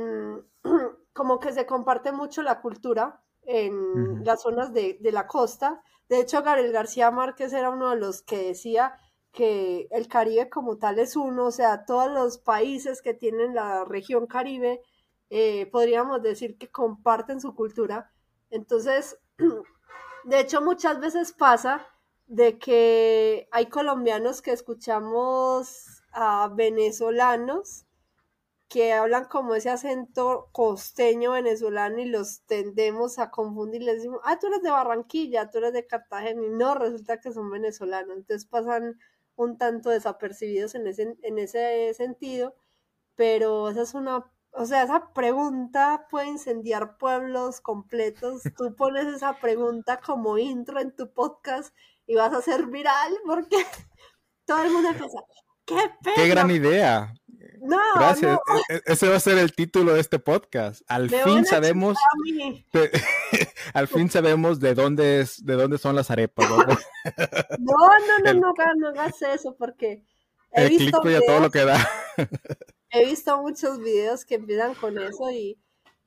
*clears throat* como que se comparte mucho la cultura, en las zonas de, la costa. De hecho, Gabriel García Márquez era uno de los que decía que el Caribe como tal es uno, o sea, todos los países que tienen la región Caribe, eh, podríamos decir que comparten su cultura. Entonces, *clears throat* de hecho, muchas veces pasa de que hay colombianos que escuchamos a venezolanos que hablan como ese acento costeño venezolano y los tendemos a confundir. Les decimos, ah, tú eres de Barranquilla, tú eres de Cartagena, y no, resulta que son venezolanos. Entonces pasan un tanto desapercibidos en ese, en ese sentido, pero esa es una, o sea, esa pregunta puede incendiar pueblos completos. Tú *laughs* pones esa pregunta como intro en tu podcast y vas a ser viral porque *laughs* todo el mundo empieza, ¡qué pena! ¡Qué gran idea! No, Gracias. E, e, ese va a ser el título de este podcast. Al fin sabemos. *laughs* al fin sabemos de dónde es, de dónde son las arepas. No, no, no, no, no, hagas eso porque he el visto videos, todo lo que da. He visto muchos videos que empiezan con eso y,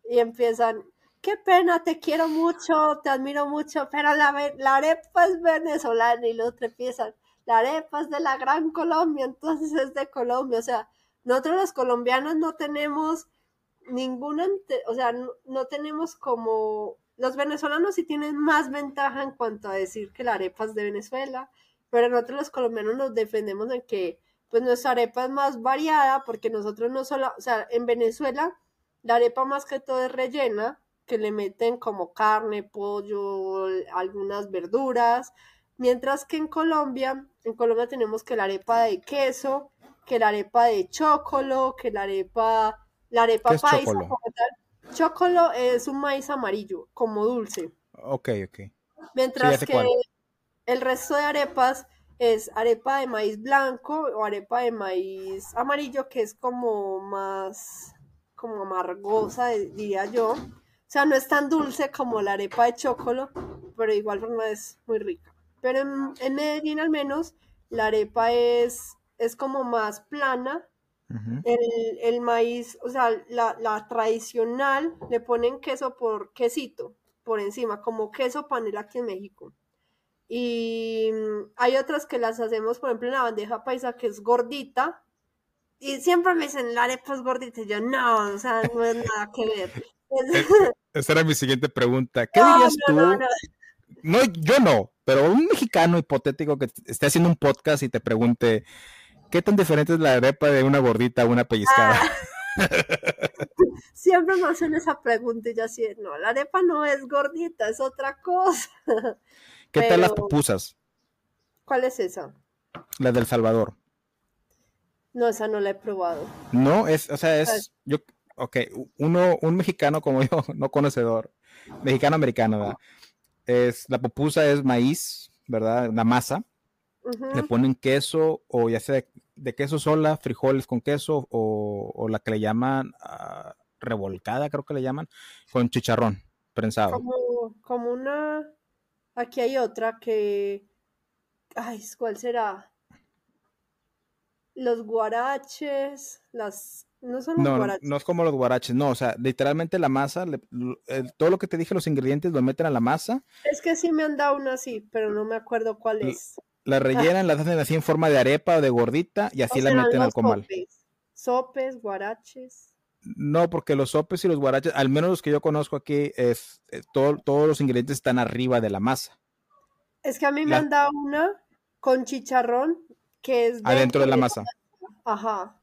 y empiezan. Qué pena, te quiero mucho, te admiro mucho, pero la, arepa es venezolana y los empiezan. La arepa es de la Gran Colombia, entonces es de Colombia. O sea, nosotros los colombianos no tenemos ninguna, o sea, no, tenemos como, los venezolanos sí tienen más ventaja en cuanto a decir que la arepa es de Venezuela, pero nosotros los colombianos nos defendemos en que pues nuestra arepa es más variada porque nosotros no solo, o sea, en Venezuela la arepa más que todo es rellena, que le meten como carne, pollo, algunas verduras, mientras que en Colombia, en Colombia tenemos que la arepa de queso, que la arepa de chocolo, que la arepa, la arepa paisa Chocolo es un maíz amarillo, como dulce. Ok, ok. Mientras que el resto de arepas es arepa de maíz blanco o arepa de maíz amarillo, que es como más, como amargosa, diría yo. O sea, no es tan dulce como la arepa de chocolo, pero igual forma es muy rica. Pero en, Medellín al menos la arepa es, es como más plana. el, maíz, o sea, la, la, tradicional le ponen queso por quesito por encima, como queso panela aquí en México. Y mm, hay otras que las hacemos, por ejemplo, en la bandeja paisa, que es gordita. Y siempre me dicen, la arepa es gordita. Y yo, no, o sea, no es nada que ver. *laughs* Esa era mi siguiente pregunta. ¿Qué dirías tú? No, yo no, pero un mexicano hipotético que esté haciendo un podcast y te pregunte, ¿qué tan diferente es la arepa de una gordita a una pellizcada? Ah. *laughs* Siempre me hacen esa pregunta y yo así, no, la arepa no es gordita, es otra cosa. ¿Qué tal las pupusas? ¿Cuál es esa? La del Salvador. No, esa no la he probado. No, es, o sea, es, yo, ok, uno, un mexicano como *laughs* yo, no conocedor, mexicano-americano, ¿verdad? Es, la pupusa es maíz, ¿verdad? La masa. Le ponen queso o ya sea de, queso sola, frijoles con queso o, la que le llaman ah, revolcada, creo que le llaman, con chicharrón prensado. Como, como una Aquí hay otra que. Ay, ¿cuál será? Los guaraches, las. No son los guaraches. No es como los guaraches, no, o sea, literalmente la masa, todo lo que te dije, los ingredientes lo meten a la masa. Es que sí me han dado una así, pero no me acuerdo cuál es. La rellenan, la hacen así en forma de arepa o de gordita y así la meten al comal. Sopes, sopes guaraches. No, porque los sopes y los guaraches, al menos los que yo conozco aquí, es eh, todos los ingredientes están arriba de la masa. Es que a mí me han dado una con chicharrón que es adentro de la masa. Ajá.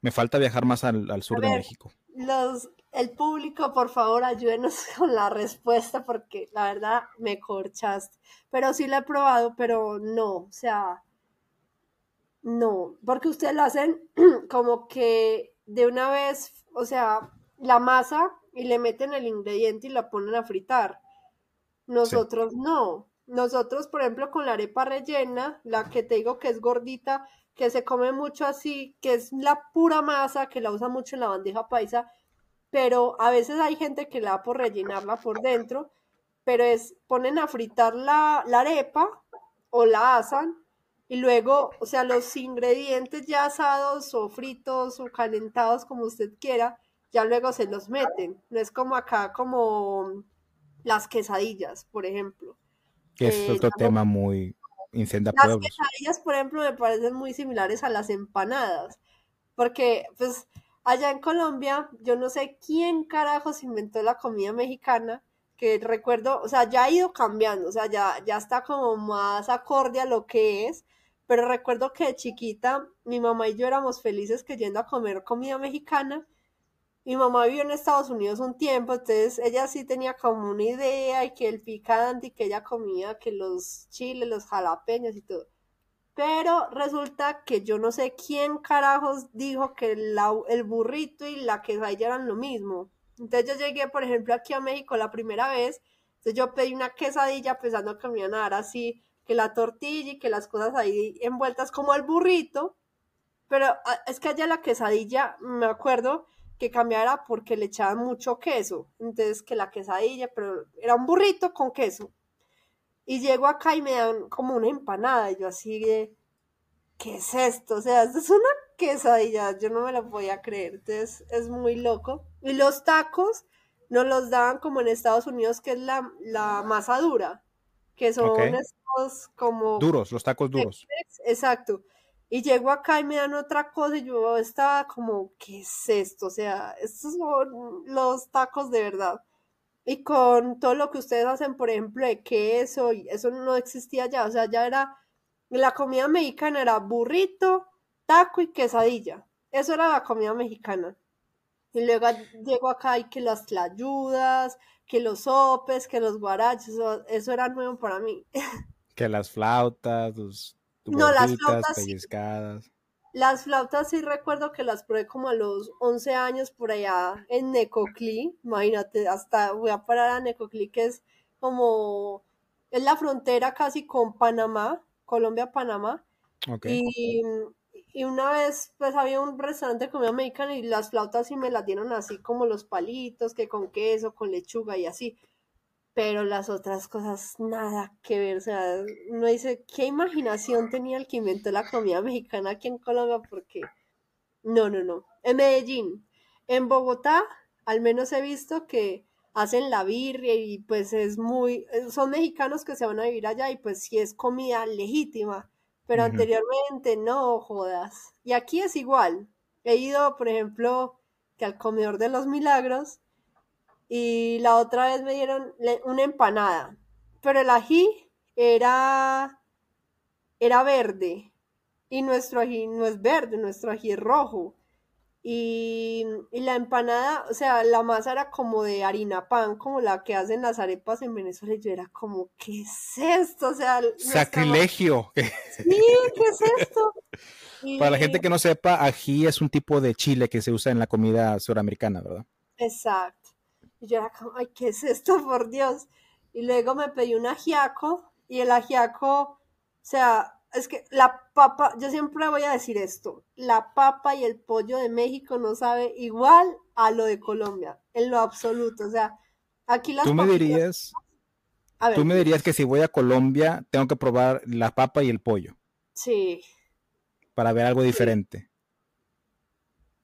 Me falta viajar más al, sur de México. Los, el público, por favor, ayúdenos *laughs* con la respuesta porque la verdad me corchaste. Pero sí la he probado, pero no, o sea, no, porque ustedes lo hacen *clears throat* como que de una vez, o sea, la masa y le meten el ingrediente y la ponen a fritar. Nosotros no. Nosotros, por ejemplo, con la arepa rellena, la que te digo que es gordita, que se come mucho así, que es la pura masa, que la usa mucho en la bandeja paisa, pero a veces hay gente que la da por rellenarla por dentro, pero es, ponen a fritar la, la arepa o la asan y luego, o sea, los ingredientes ya asados o fritos o calentados como usted quiera, ya luego se los meten. No es como acá, como las quesadillas, por ejemplo. Que es eh, otro tema muy incenda Las quesadillas, por ejemplo, me parecen muy similares a las empanadas. Porque, pues, allá en Colombia, yo no sé quién carajos inventó la comida mexicana, que recuerdo, o sea, ya ha ido cambiando, o sea, ya, ya está como más acorde a lo que es, pero recuerdo que de chiquita mi mamá y yo éramos felices que yendo a comer comida mexicana. Mi mamá vivió en Estados Unidos un tiempo, entonces ella sí tenía como una idea y que el picante y que ella comía que los chiles, los jalapeños y todo. Pero resulta que yo no sé quién carajos dijo que el burrito y la quesadilla eran lo mismo. Entonces yo llegué, por ejemplo, aquí a México la primera vez, entonces yo pedí una quesadilla pensando que me iban a dar así que la tortilla y que las cosas ahí envueltas como el burrito, pero ah, es que allá la quesadilla, me acuerdo que cambiara porque le echaban mucho queso, entonces que la quesadilla, pero era un burrito con queso. Y llego acá y me dan como una empanada, y yo así de, ¿qué es esto? O sea, esto es una quesadilla, yo no me lo podía creer, entonces es muy loco. Y los tacos nos los daban como en Estados Unidos, que es la, la masa dura que son estos como... Duros, los tacos duros. Exacto. Y llego acá y me dan otra cosa y yo estaba como, ¿qué es esto? O sea, estos son los tacos de verdad. Y con todo lo que ustedes hacen, por ejemplo, de queso, y eso no existía ya, o sea, ya era, la comida mexicana era burrito, taco y quesadilla. Eso era la comida mexicana. Y luego llego acá y que las tlayudas, que los sopes, que los guaraches, eso, era nuevo para mí. Que las flautas, los *laughs* no, las flautas pellizcadas. Las flautas sí recuerdo que las probé como a los 11 años por allá en Necoclí, imagínate, hasta voy a parar a Necoclí que es como, es la frontera casi con Panamá, Colombia-Panamá. Y, y una vez pues había un restaurante de comida mexicana y las flautas sí me las dieron así como los palitos, que con queso, con lechuga y así. Pero las otras cosas nada que ver, o sea, uno dice, ¿qué imaginación tenía el que inventó la comida mexicana aquí en Colombia? Porque no, no, no. En Medellín, en Bogotá, al menos he visto que hacen la birria y pues es muy, son mexicanos que se van a vivir allá y pues sí es comida legítima pero anteriormente no jodas. Y aquí es igual. He ido, por ejemplo, que al comedor de los milagros y la otra vez me dieron una empanada, pero el ají era era verde y nuestro ají no es verde, nuestro ají es rojo. Y, la empanada, o sea, la masa era como de harina pan, como la que hacen las arepas en Venezuela. Y yo era como, ¿qué es esto? O sea, sacrilegio. Sí, ¿qué es esto? *laughs* Para la gente que no sepa, ají es un tipo de chile que se usa en la comida suramericana, ¿verdad? Exacto. Y yo era como, ay, ¿qué es esto, *laughs* por Dios? Y luego me pedí un ajiaco, y el ajiaco, o sea, es que la papa, yo siempre voy a decir esto, la papa y el pollo de México no sabe igual a lo de Colombia, en lo absoluto. O sea, aquí las Tú me dirías, tú me dirías que si voy a Colombia tengo que probar la papa y el pollo. Sí. Para ver algo diferente.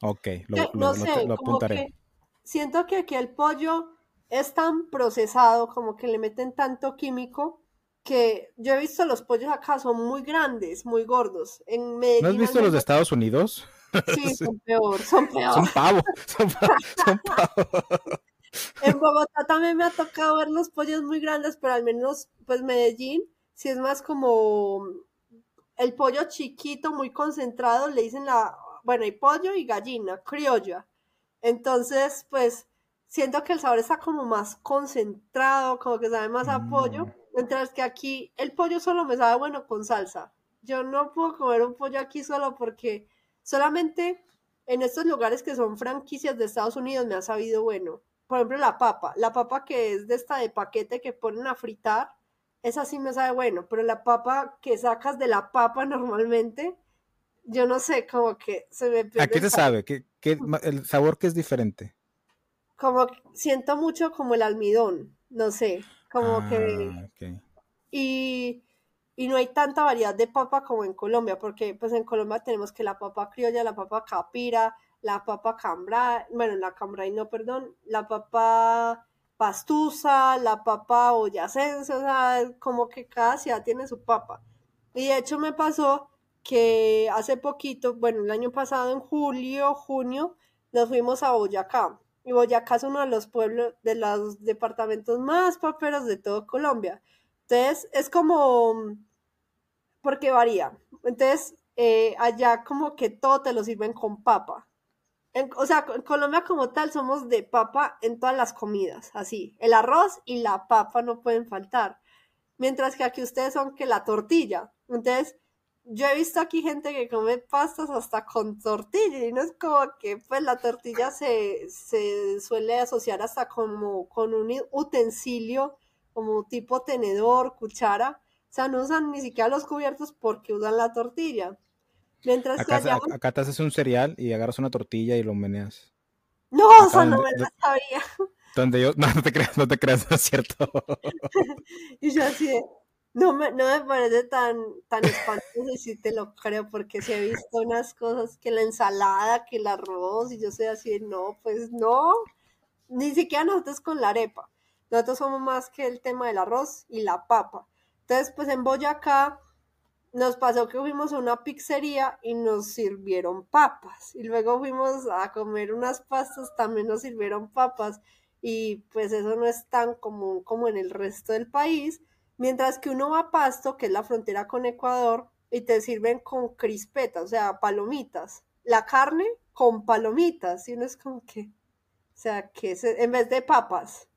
Ok, lo, no sé, apuntaré. siento que aquí el pollo es tan procesado, como que le meten tanto químico que yo he visto los pollos acá, son muy grandes, muy gordos. En ¿No has visto los de Estados Unidos? *laughs* Sí, son *laughs* peor, son peor. Son pavo, son pavo, En Bogotá también me ha tocado ver los pollos muy grandes, pero al menos, pues Medellín, si es más como el pollo chiquito, muy concentrado, le dicen la, bueno, hay pollo y gallina, criolla. Entonces, pues, siento que el sabor está como más concentrado, como que sabe más a pollo. Mm. Mientras que aquí el pollo solo me sabe bueno con salsa. Yo no puedo comer un pollo aquí solo porque solamente en estos lugares que son franquicias de Estados Unidos me ha sabido bueno. Por ejemplo, la papa. La papa que es de esta de paquete que ponen a fritar, esa sí me sabe bueno. Pero la papa que sacas de la papa *laughs* normalmente, yo no sé, como que se me pierde. ¿A qué te sabe? ¿Qué, *laughs* el sabor que es diferente? Como siento mucho como el almidón, no sé. Como que... Ah, y, y, no hay tanta variedad de papa como en Colombia, porque pues en Colombia tenemos que la papa criolla, la papa capira, la papa cambra, bueno, la cambra no, perdón, la papa pastusa, la papa boyacense, o sea, como que cada ciudad tiene su papa. Y de hecho me pasó que hace poquito, bueno, el año pasado en julio, junio, nos fuimos a Boyacá y Boyacá es uno de los pueblos, de los departamentos más paperos de todo Colombia. Entonces, es como, porque varía. Entonces, eh, allá como que todo te lo sirven con papa. o sea, en Colombia como tal somos de papa en todas las comidas, así. El arroz y la papa no pueden faltar. Mientras que aquí ustedes son que la tortilla. Entonces, yo he visto aquí gente que come pastas hasta con tortilla y no es como que pues la tortilla se, suele asociar hasta como con un utensilio como tipo tenedor, cuchara, o sea, no usan ni siquiera los cubiertos porque usan la tortilla. Mientras acá, que acá te haces un cereal y agarras una tortilla y lo meneas. No, eso no me lo sabía. Donde yo, *laughs* no, no te creas, no te creas, no es cierto. *laughs* y yo así no me, no me parece tan, tan espantoso sí te lo creo, porque si he visto unas cosas que la ensalada, que el arroz, y yo soy así, no, pues no, ni siquiera nosotros con la arepa. Nosotros somos más que el tema del arroz y la papa. Entonces, pues en Boyacá nos pasó que fuimos a una pizzería y nos sirvieron papas. Y luego fuimos a comer unas pastas, también nos sirvieron papas. Y pues eso no es tan común como en el resto del país Mientras que uno va a Pasto, que es la frontera con Ecuador, y te sirven con crispetas, o sea, palomitas. La carne con palomitas. Y uno es como que, o sea, que es, en vez de papas.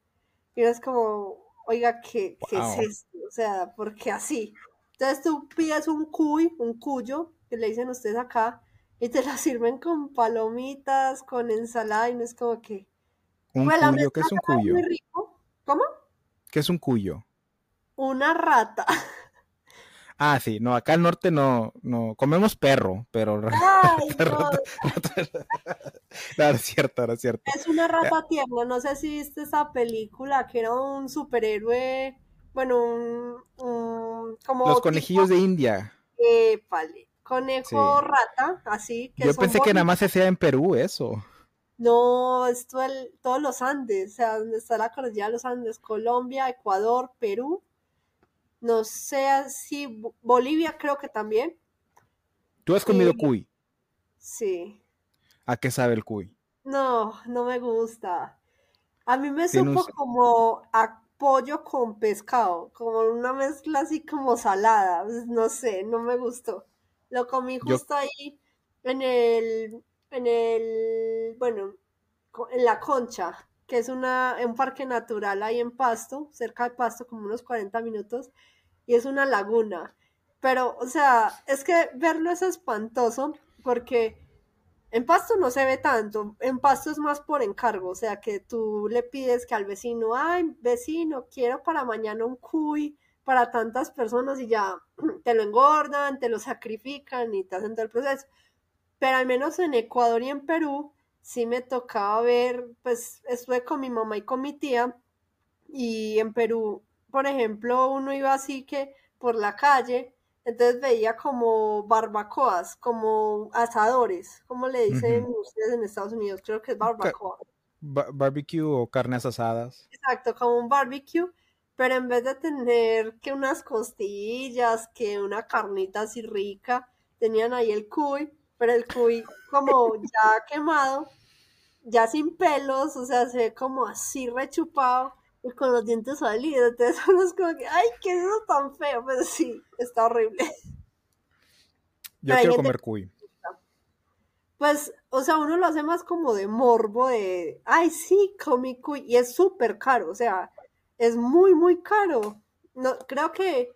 Y uno es como, oiga, ¿qué, es esto? O sea, porque así. Entonces tú pides un cuy, un cuyo, que le dicen ustedes acá, y te la sirven con palomitas, con ensalada, y no es como que. ¿Un cuyo? ¿Qué es un cuyo? Muy rico. ¿Cómo? ¿Qué es un cuyo? Una rata. Ah, sí, no, acá al norte no, no, comemos perro, pero... *laughs* Ay, no. no, es cierto, no es cierto. Es una raza tierna, no sé si viste esa película que era un superhéroe, bueno, un, un como... Los conejillos de India. Eh, vale, conejo rata, así. Que Yo pensé que nada más se hacía en Perú eso. No, es el, todos los Andes, o sea, donde está la cordillera de los Andes, Colombia, Ecuador, Perú, no sé si Bolivia creo que también. ¿Tú has comido cuy? Sí. ¿A qué sabe el cuy? No, no me gusta. A mí me supo como a pollo con pescado, como una mezcla así como salada. Pues, no sé, no me gustó. Lo comí justo ahí en el, en el, bueno, en la concha, que es una, un parque natural ahí en Pasto, cerca de Pasto, como unos 40 minutos y es una laguna. Pero, o sea, es que verlo es espantoso porque en Pasto no se ve tanto, en Pasto es más por encargo, o sea, que tú le pides que al vecino, ay, vecino, quiero para mañana un cuy para tantas personas y ya *clears throat* te lo engordan, te lo sacrifican y te hacen todo el proceso. Pero al menos en Ecuador y en Perú sí me tocaba ver, pues estuve con mi mamá y con mi tía y en Perú por ejemplo, uno iba así que por la calle, entonces veía como barbacoas, como asadores, como le dicen ustedes en Estados Unidos, creo que es barbacoa. barbecue o carnes asadas. Exacto, como un barbecue, pero en vez de tener que unas costillas, que una carnita así rica, tenían ahí el cuy, pero el cuy como ya quemado, ya sin pelos, o sea, se ve como así rechupado y con los dientes salidos. Entonces *laughs* uno es como que, ay, qué es eso tan feo. Pero sí, está horrible. Yo quiero comer cuy. Pues, o sea, uno lo hace más como de morbo, de, ay, sí, comí cuy. Y es súper caro, o sea, es muy, muy caro. No, creo que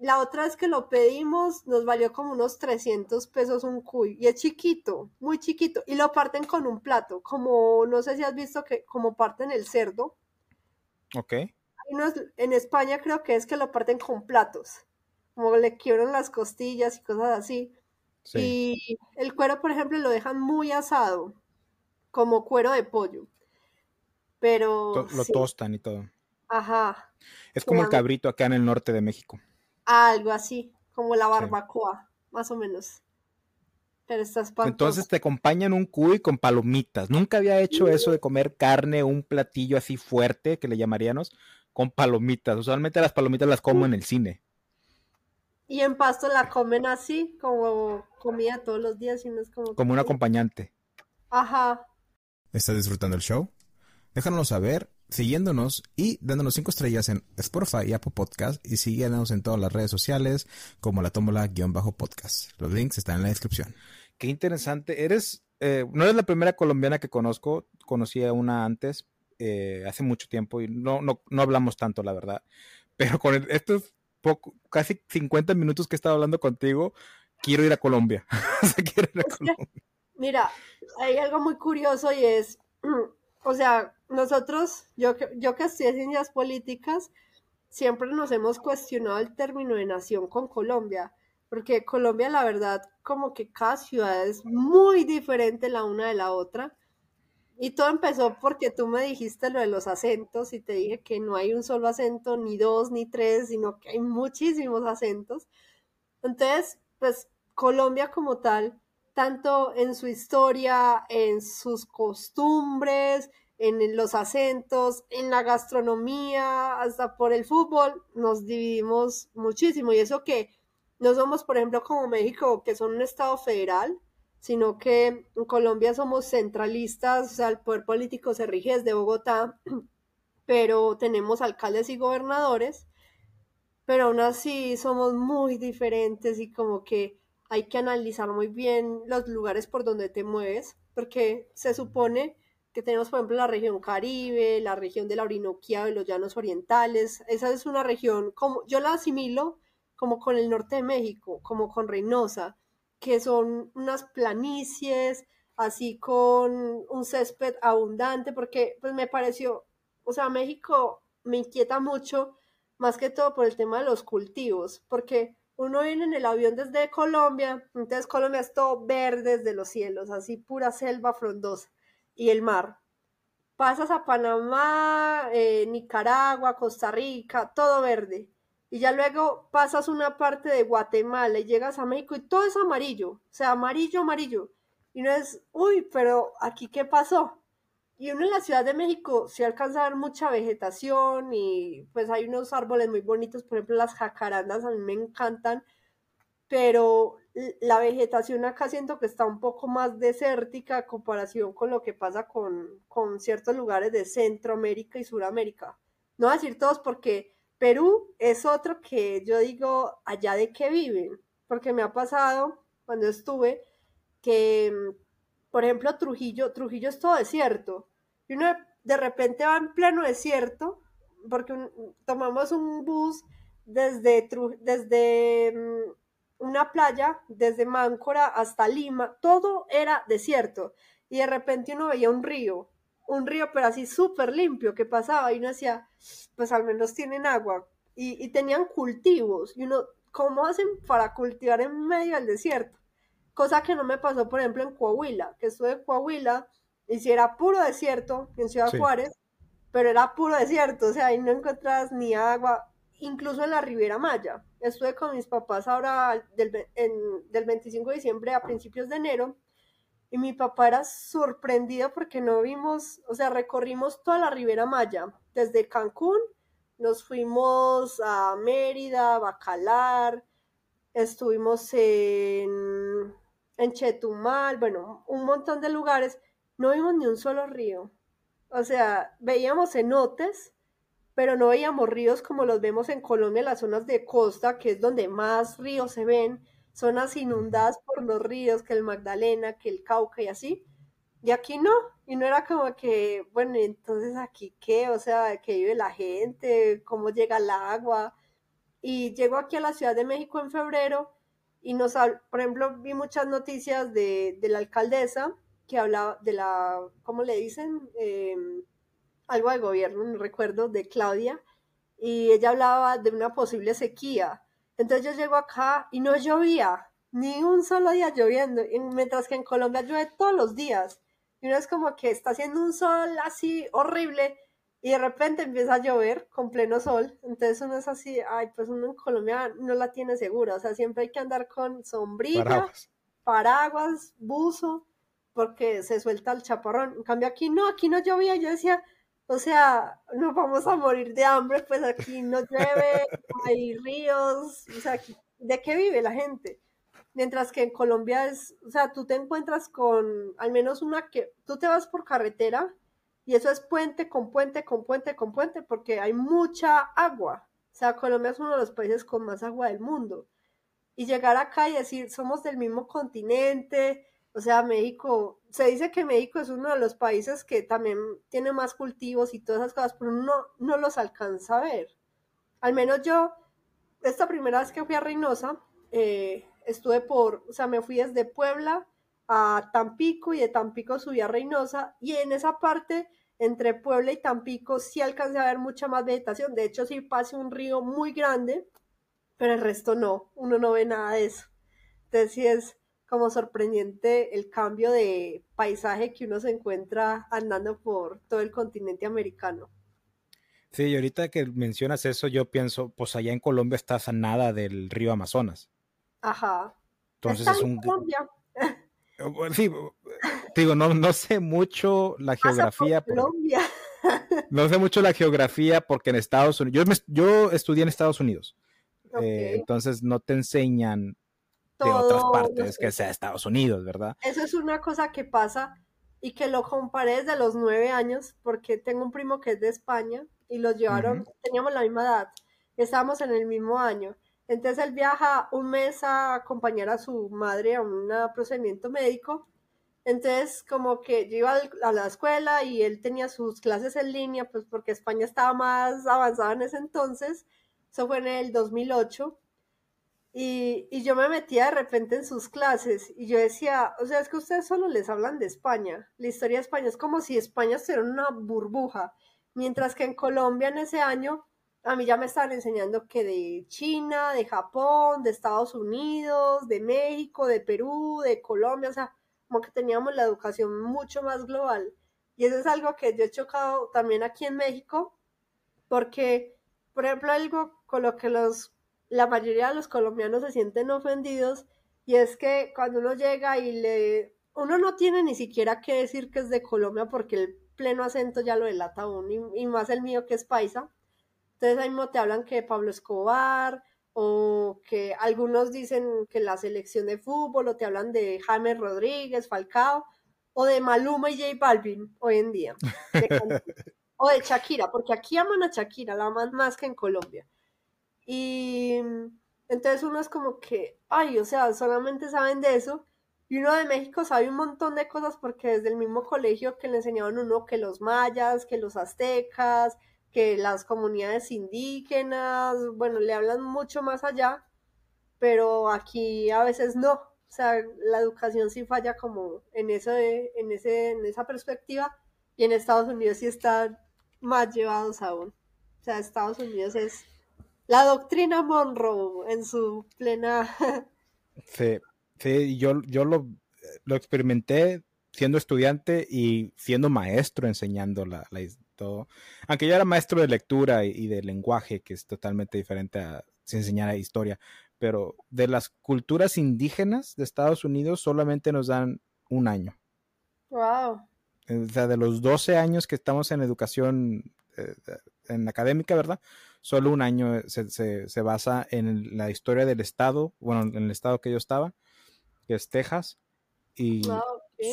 la otra vez que lo pedimos nos valió como unos 300 pesos un cuy y es chiquito, muy chiquito y lo parten con un plato, como no sé si has visto que como parten el cerdo, Ok. en España creo que es que lo parten con platos, como le quiebran las costillas y cosas así. Y el cuero, por ejemplo, lo dejan muy asado, como cuero de pollo. Pero... lo tostan y todo. Ajá. Es como el cabrito acá en el norte de México. Algo así, como la barbacoa, más o menos. Pero Entonces te acompañan un cuy con palomitas. Nunca había hecho eso de comer carne, un platillo así fuerte, que le llamaríamos, con palomitas. Usualmente las palomitas las como en el cine. Y en Pasto la comen así, como comida todos los días, y no es como... Como un acompañante. Ajá. ¿Estás disfrutando el show? Déjanoslo saber siguiéndonos y dándonos cinco estrellas en Spotify y Apple Podcast y siguiéndonos en todas las redes sociales como la tómbola-podcast. Los links están en la descripción. Qué interesante. Eres, eh, no eres la primera colombiana que conozco. Conocí a una antes, eh, hace mucho tiempo, y no, no, no hablamos tanto, la verdad. Pero con estos poco, casi 50 minutos que he estado hablando contigo, quiero ir a Colombia. *laughs* quiero ir a Colombia. Mira, hay algo muy curioso y es, *clears throat* o sea, nosotros, yo, yo que estudié ciencias políticas, siempre nos hemos cuestionado el término de nación con Colombia, porque Colombia, la verdad, como que cada ciudad es muy diferente la una de la otra. Y todo empezó porque tú me dijiste lo de los acentos y te dije que no hay un solo acento, ni dos, ni tres, sino que hay muchísimos acentos. Entonces, pues Colombia como tal, tanto en su historia, en sus costumbres, en los acentos, en la gastronomía, hasta por el fútbol, nos dividimos muchísimo. Y eso que no somos, por ejemplo, como México, que son un estado federal, sino que en Colombia somos centralistas, o sea, el poder político se rige desde Bogotá, *clears throat* pero tenemos alcaldes y gobernadores, pero aún así somos muy diferentes y como que hay que analizar muy bien los lugares por donde te mueves, porque se supone que tenemos, por ejemplo, la región Caribe, la región de la Orinoquía y los Llanos Orientales. Esa es una región, como yo la asimilo como con el norte de México, como con Reynosa, que son unas planicies, así con un césped abundante, porque pues me pareció, o sea, México me inquieta mucho, más que todo por el tema de los cultivos, porque uno viene en el avión desde Colombia, entonces Colombia es todo verde desde los cielos, así pura selva frondosa y el mar. Pasas a Panamá, eh, Nicaragua, Costa Rica, todo verde. Y ya luego pasas una parte de Guatemala y llegas a México y todo es amarillo, o sea, amarillo, amarillo. Y no es, uy, pero aquí qué pasó. Y uno en la Ciudad de México se alcanza a ver mucha vegetación y pues hay unos árboles muy bonitos, por ejemplo las jacarandas a mí me encantan, pero la vegetación acá siento que está un poco más desértica a comparación con lo que pasa con, con ciertos lugares de Centroamérica y Suramérica. No decir todos porque Perú es otro que yo digo allá de qué viven, porque me ha pasado cuando estuve que por ejemplo, Trujillo, Trujillo es todo desierto. Y uno de repente va en pleno desierto, porque tomamos un bus desde, desde mm, una playa, desde Máncora hasta Lima, todo era desierto. Y de repente uno veía un río, un río pero así súper limpio que pasaba y uno decía, pues al menos tienen agua. Y, y tenían cultivos. Y uno, ¿cómo hacen para cultivar en medio del desierto? cosa que no me pasó, por ejemplo, en Coahuila, que estuve en Coahuila y si era puro desierto en Ciudad Juárez, pero era puro desierto, o sea, ahí no encontrabas ni agua, incluso en la Riviera Maya. Estuve con mis papás ahora del, del 25 de diciembre a principios de enero y mi papá era sorprendido porque no vimos, o sea, recorrimos toda la Riviera Maya, desde Cancún, nos fuimos a Mérida, Bacalar, estuvimos en en Chetumal, bueno, un montón de lugares, no vimos ni un solo río. O sea, veíamos cenotes, pero no veíamos ríos como los vemos en Colombia, en las zonas de costa, que es donde más ríos se ven, zonas inundadas por los ríos, que el Magdalena, que el Cauca y así. Y aquí no, y no era como que, bueno, entonces aquí qué, o sea, que vive la gente, cómo llega el agua. Y llego aquí a la Ciudad de México en febrero y nos, por ejemplo, vi muchas noticias de, la alcaldesa que hablaba de la, ¿cómo le dicen? Em, algo de gobierno, no recuerdo, de Claudia, y ella hablaba de una posible sequía. Entonces yo llego acá y no llovía, ni un solo día lloviendo, mientras que en Colombia llueve todos los días. Y uno es como que está haciendo un sol así horrible y de repente empieza a llover con pleno sol, entonces uno es así, ay, pues uno en Colombia no la tiene segura, o sea, siempre hay que andar con sombrilla, paraguas, buzo, porque se suelta el chaparrón. En cambio aquí no, aquí no llovía, yo decía, o sea, nos vamos a morir de hambre, pues aquí no llueve, hay ríos, o sea, ¿de qué vive la gente? Mientras que en Colombia es, o sea, tú te encuentras con al menos una que, tú te vas por carretera, y eso es puente con puente, con puente, con puente, porque hay mucha agua. O sea, Colombia es uno de los países con más agua del mundo. Y llegar acá y decir, somos del mismo continente, o sea, México, se dice que México es uno de los países que también tiene más cultivos y todas esas cosas, pero uno no los alcanza a ver. Al menos yo, esta primera vez que fui a Reynosa, eh, estuve por, o sea, me fui desde Puebla a Tampico y de Tampico subí a Reynosa y en esa parte entre Puebla y Tampico sí alcancé a ver mucha más vegetación. De hecho, sí pasa un río muy grande, pero el resto no, uno no ve nada de eso. Entonces sí es como sorprendente el cambio de paisaje que uno se encuentra andando por todo el continente americano. Sí, y ahorita que mencionas eso, yo pienso, pues allá en Colombia estás a nada del río Amazonas. Ajá. Entonces es un... Colombia. Sí, digo, no, no sé mucho la geografía. *laughs* no sé mucho la geografía porque en Estados Unidos, yo, yo estudié en Estados Unidos, eh, entonces no te enseñan de otras partes que sea Estados Unidos, ¿verdad? Eso es una cosa que pasa y que lo comparé desde los nueve años porque tengo un primo que es de España y los llevaron, teníamos la misma edad, estábamos en el mismo año entonces él viaja un mes a acompañar a su madre a un procedimiento médico. Entonces, como que yo iba a la escuela y él tenía sus clases en línea, pues porque España estaba más avanzada en ese entonces. Eso fue en el 2008. Y, y, yo me metía de repente en sus clases y yo decía, o sea, es que ustedes solo les hablan de España. La historia de España es como si España fuera una burbuja. Mientras que en Colombia en ese año a mí ya me estaban enseñando que de China, de Japón, de Estados Unidos, de México, de Perú, de Colombia, o sea, como que teníamos la educación mucho más global. Y eso es algo que yo he chocado también aquí en México, porque, por ejemplo, algo con lo que los, la mayoría de los colombianos se sienten ofendidos, y es que cuando uno llega y le... Uno no tiene ni siquiera que decir que es de Colombia porque el pleno acento ya lo delata uno, y, y más el mío que es paisa. Entonces ahí mismo te hablan que Pablo Escobar, o que algunos dicen que la selección de fútbol, o te hablan de James Rodríguez, Falcao, o de Maluma y J Balvin hoy en día. *laughs* o de Shakira, porque aquí aman a Shakira, la aman más que en Colombia. Y entonces uno es como que, ay, o sea, solamente saben de eso. Y uno de México sabe un montón de cosas porque desde el mismo colegio que le enseñaban uno que los mayas, que los aztecas, que las comunidades indígenas, bueno, le hablan mucho más allá, pero aquí a veces no. O sea, la educación sí falla como en, eso en, ese, en esa perspectiva y en Estados Unidos sí están más llevados aún. O sea, Estados Unidos es la doctrina Monroe en su plena... *laughs* sí, sí, yo, yo lo, lo experimenté siendo estudiante y siendo maestro enseñando la, la, todo. Aunque yo era maestro de lectura y, de lenguaje, que es totalmente diferente a si enseñara historia, pero de las culturas indígenas de Estados Unidos solamente nos dan un año. Wow. O sea, de los 12 años que estamos en educación eh, en académica, ¿verdad? Solo un año se, se, se, basa en la historia del estado, bueno, en el estado que yo estaba, que es Texas, y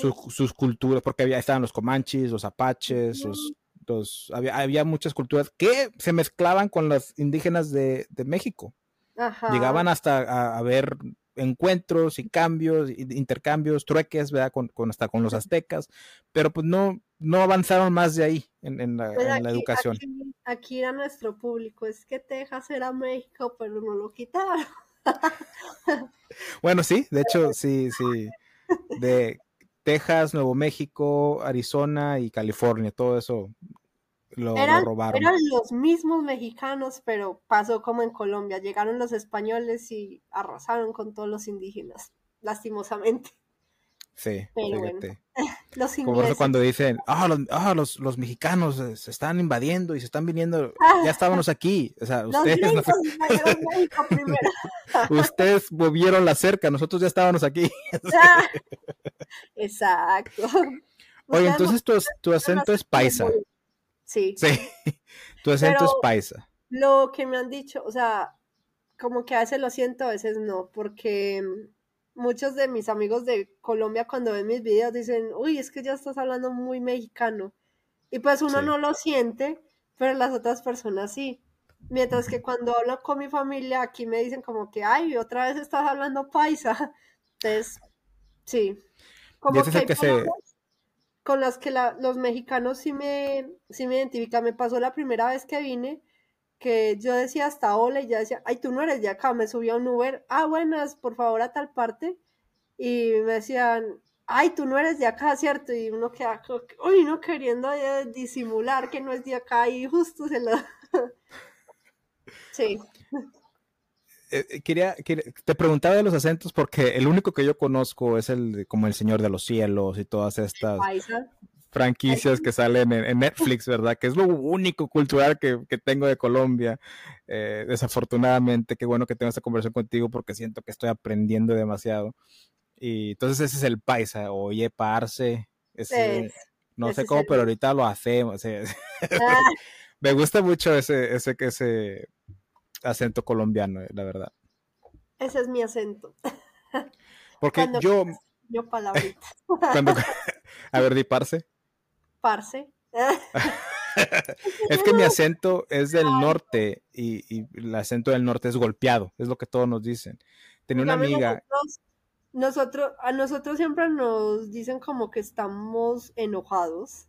sus culturas, porque había, estaban los comanches, los apaches, los había, había, muchas culturas que se mezclaban con las indígenas de, de México. Llegaban hasta a, ver encuentros y cambios, intercambios, trueques, ¿verdad? Con, con, hasta con los aztecas, pero pues no, no avanzaron más de ahí en, en, la, pues la, educación. Aquí, aquí, era nuestro público, es que Texas era México, pero no lo quitaron. bueno, sí, de hecho, *laughs* sí, sí. De Texas, Nuevo México, Arizona y California, todo eso lo, robaron. Eran los mismos mexicanos, pero pasó como en Colombia. Llegaron los españoles y arrasaron con todos los indígenas, lastimosamente. Sí, pero bueno. *laughs* los ingleses. Como eso cuando dicen, ah, los, ah, los, los, mexicanos se están invadiendo y se están viniendo, ya estábamos aquí. O sea, *laughs* ustedes, no... *laughs* ustedes movieron la cerca, nosotros ya estábamos aquí. Exacto. Oye, entonces tu, tu acento es paisa. Sí. Sí, *laughs* tu acento es paisa. Lo que me han dicho, o sea, como que a veces lo siento, a veces no, porque muchos de mis amigos de Colombia cuando ven mis videos dicen, uy, es que ya estás hablando muy mexicano. Y pues uno no lo siente, pero las otras personas sí. Mientras que cuando hablo con mi familia, aquí me dicen como que, ay, otra vez estás hablando paisa. *laughs* Entonces, sí. Como que, con las que los mexicanos sí me, sí me identifican. Me pasó la primera vez que vine, que yo decía hasta hola y ya decía, ay, tú no eres de acá, me subí a un Uber, ah, buenas, por favor, a tal parte. Y me decían, ay, tú no eres de acá, ¿cierto? Y uno queda, uy, no queriendo eh, disimular que no es de acá y justo se lo... *laughs* sí. Eh, eh, quería, te preguntaba de los acentos porque el único que yo conozco es el de, como el Señor de los Cielos y todas estas franquicias que salen en, Netflix, ¿verdad? Que es lo único cultural que, tengo de Colombia. Eh, desafortunadamente, qué bueno que tengo esta conversación contigo porque siento que estoy aprendiendo demasiado. Y entonces ese es el paisa, oye, parce. no sé cómo, pero ahorita lo hacemos. Ah. *laughs* Me gusta mucho ese, ese, ese acento colombiano, la verdad. Ese es mi acento. *laughs* Porque yo... Yo palabrita. *laughs* *laughs* a ver, di parce. Parce. es que mi acento es del norte y, el acento del norte es golpeado, es lo que todos nos dicen. Tenía una amiga. Nosotros, a nosotros siempre nos dicen como que estamos enojados,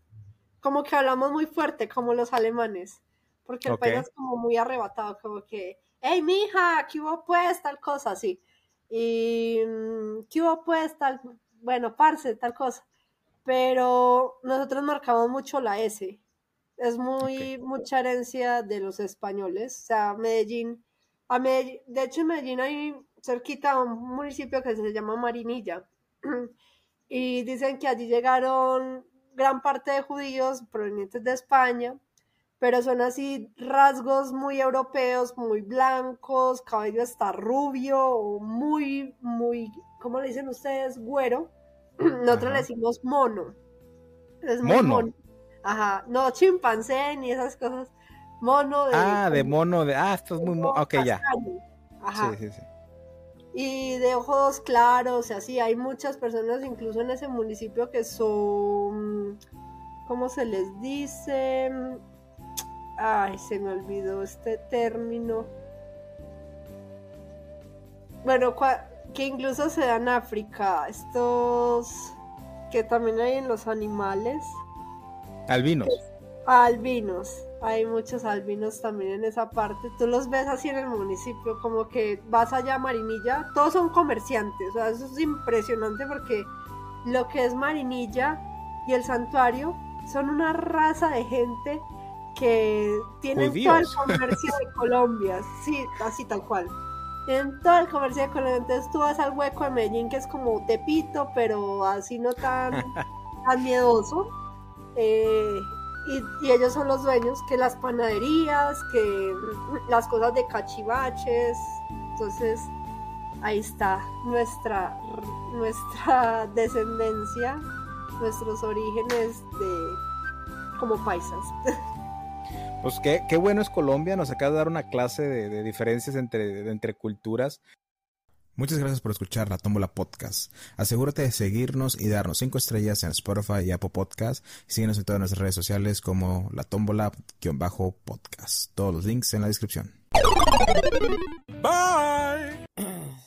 como que hablamos muy fuerte, como los alemanes porque el país es como muy arrebatado, como que, hey, mija, ¿qué hubo pues? Tal cosa, así. Y, mm, ¿qué hubo pues? Tal, bueno, parce, tal cosa. Pero nosotros marcamos mucho la S. Es muy mucha herencia de los españoles. O sea, Medellín, a Medellín, de hecho en Medellín hay cerquita un municipio que se llama Marinilla. *clears throat* y dicen que allí llegaron gran parte de judíos provenientes de España, pero son así rasgos muy europeos, muy blancos, cabello está rubio, muy, muy, ¿cómo le dicen ustedes? Güero. *clears throat* Nosotros le decimos mono. Es mono. Ajá, no chimpancé ni esas cosas. Mono de. Ah, de mono, de. Ah, esto es muy. mono. ok, ya. Ajá. Sí, sí, sí. Y de ojos claros, así. Hay muchas personas, incluso en ese municipio, que son. ¿Cómo se les dice? Ay, se me olvidó este término. Bueno, que incluso se da en África. Estos que también hay en los animales. Albinos. Albinos. Hay muchos albinos también en esa parte. Tú los ves así en el municipio, como que vas allá a Marinilla. Todos son comerciantes. O sea, eso es impresionante porque lo que es Marinilla y el santuario son una raza de gente que tienen todo el comercio de Colombia. Sí, así tal cual. Tienen todo el comercio de Colombia. Entonces tú vas al hueco de Medellín, que es como Tepito, pero así no tan, *laughs* tan miedoso eh, y, ellos son los dueños que las panaderías, que las cosas de cachivaches. Entonces, ahí está nuestra, nuestra descendencia, nuestros orígenes de como paisas. *laughs* Pues qué, qué bueno es Colombia, nos acaba de dar una clase de, de diferencias entre, entre culturas. Muchas gracias por escuchar La Tómbola Podcast. Asegúrate de seguirnos y darnos 5 estrellas en Spotify y Apple Podcast. Síguenos en todas nuestras redes sociales como La Tómbola-podcast. Todos los links en la descripción. Bye. *clears throat*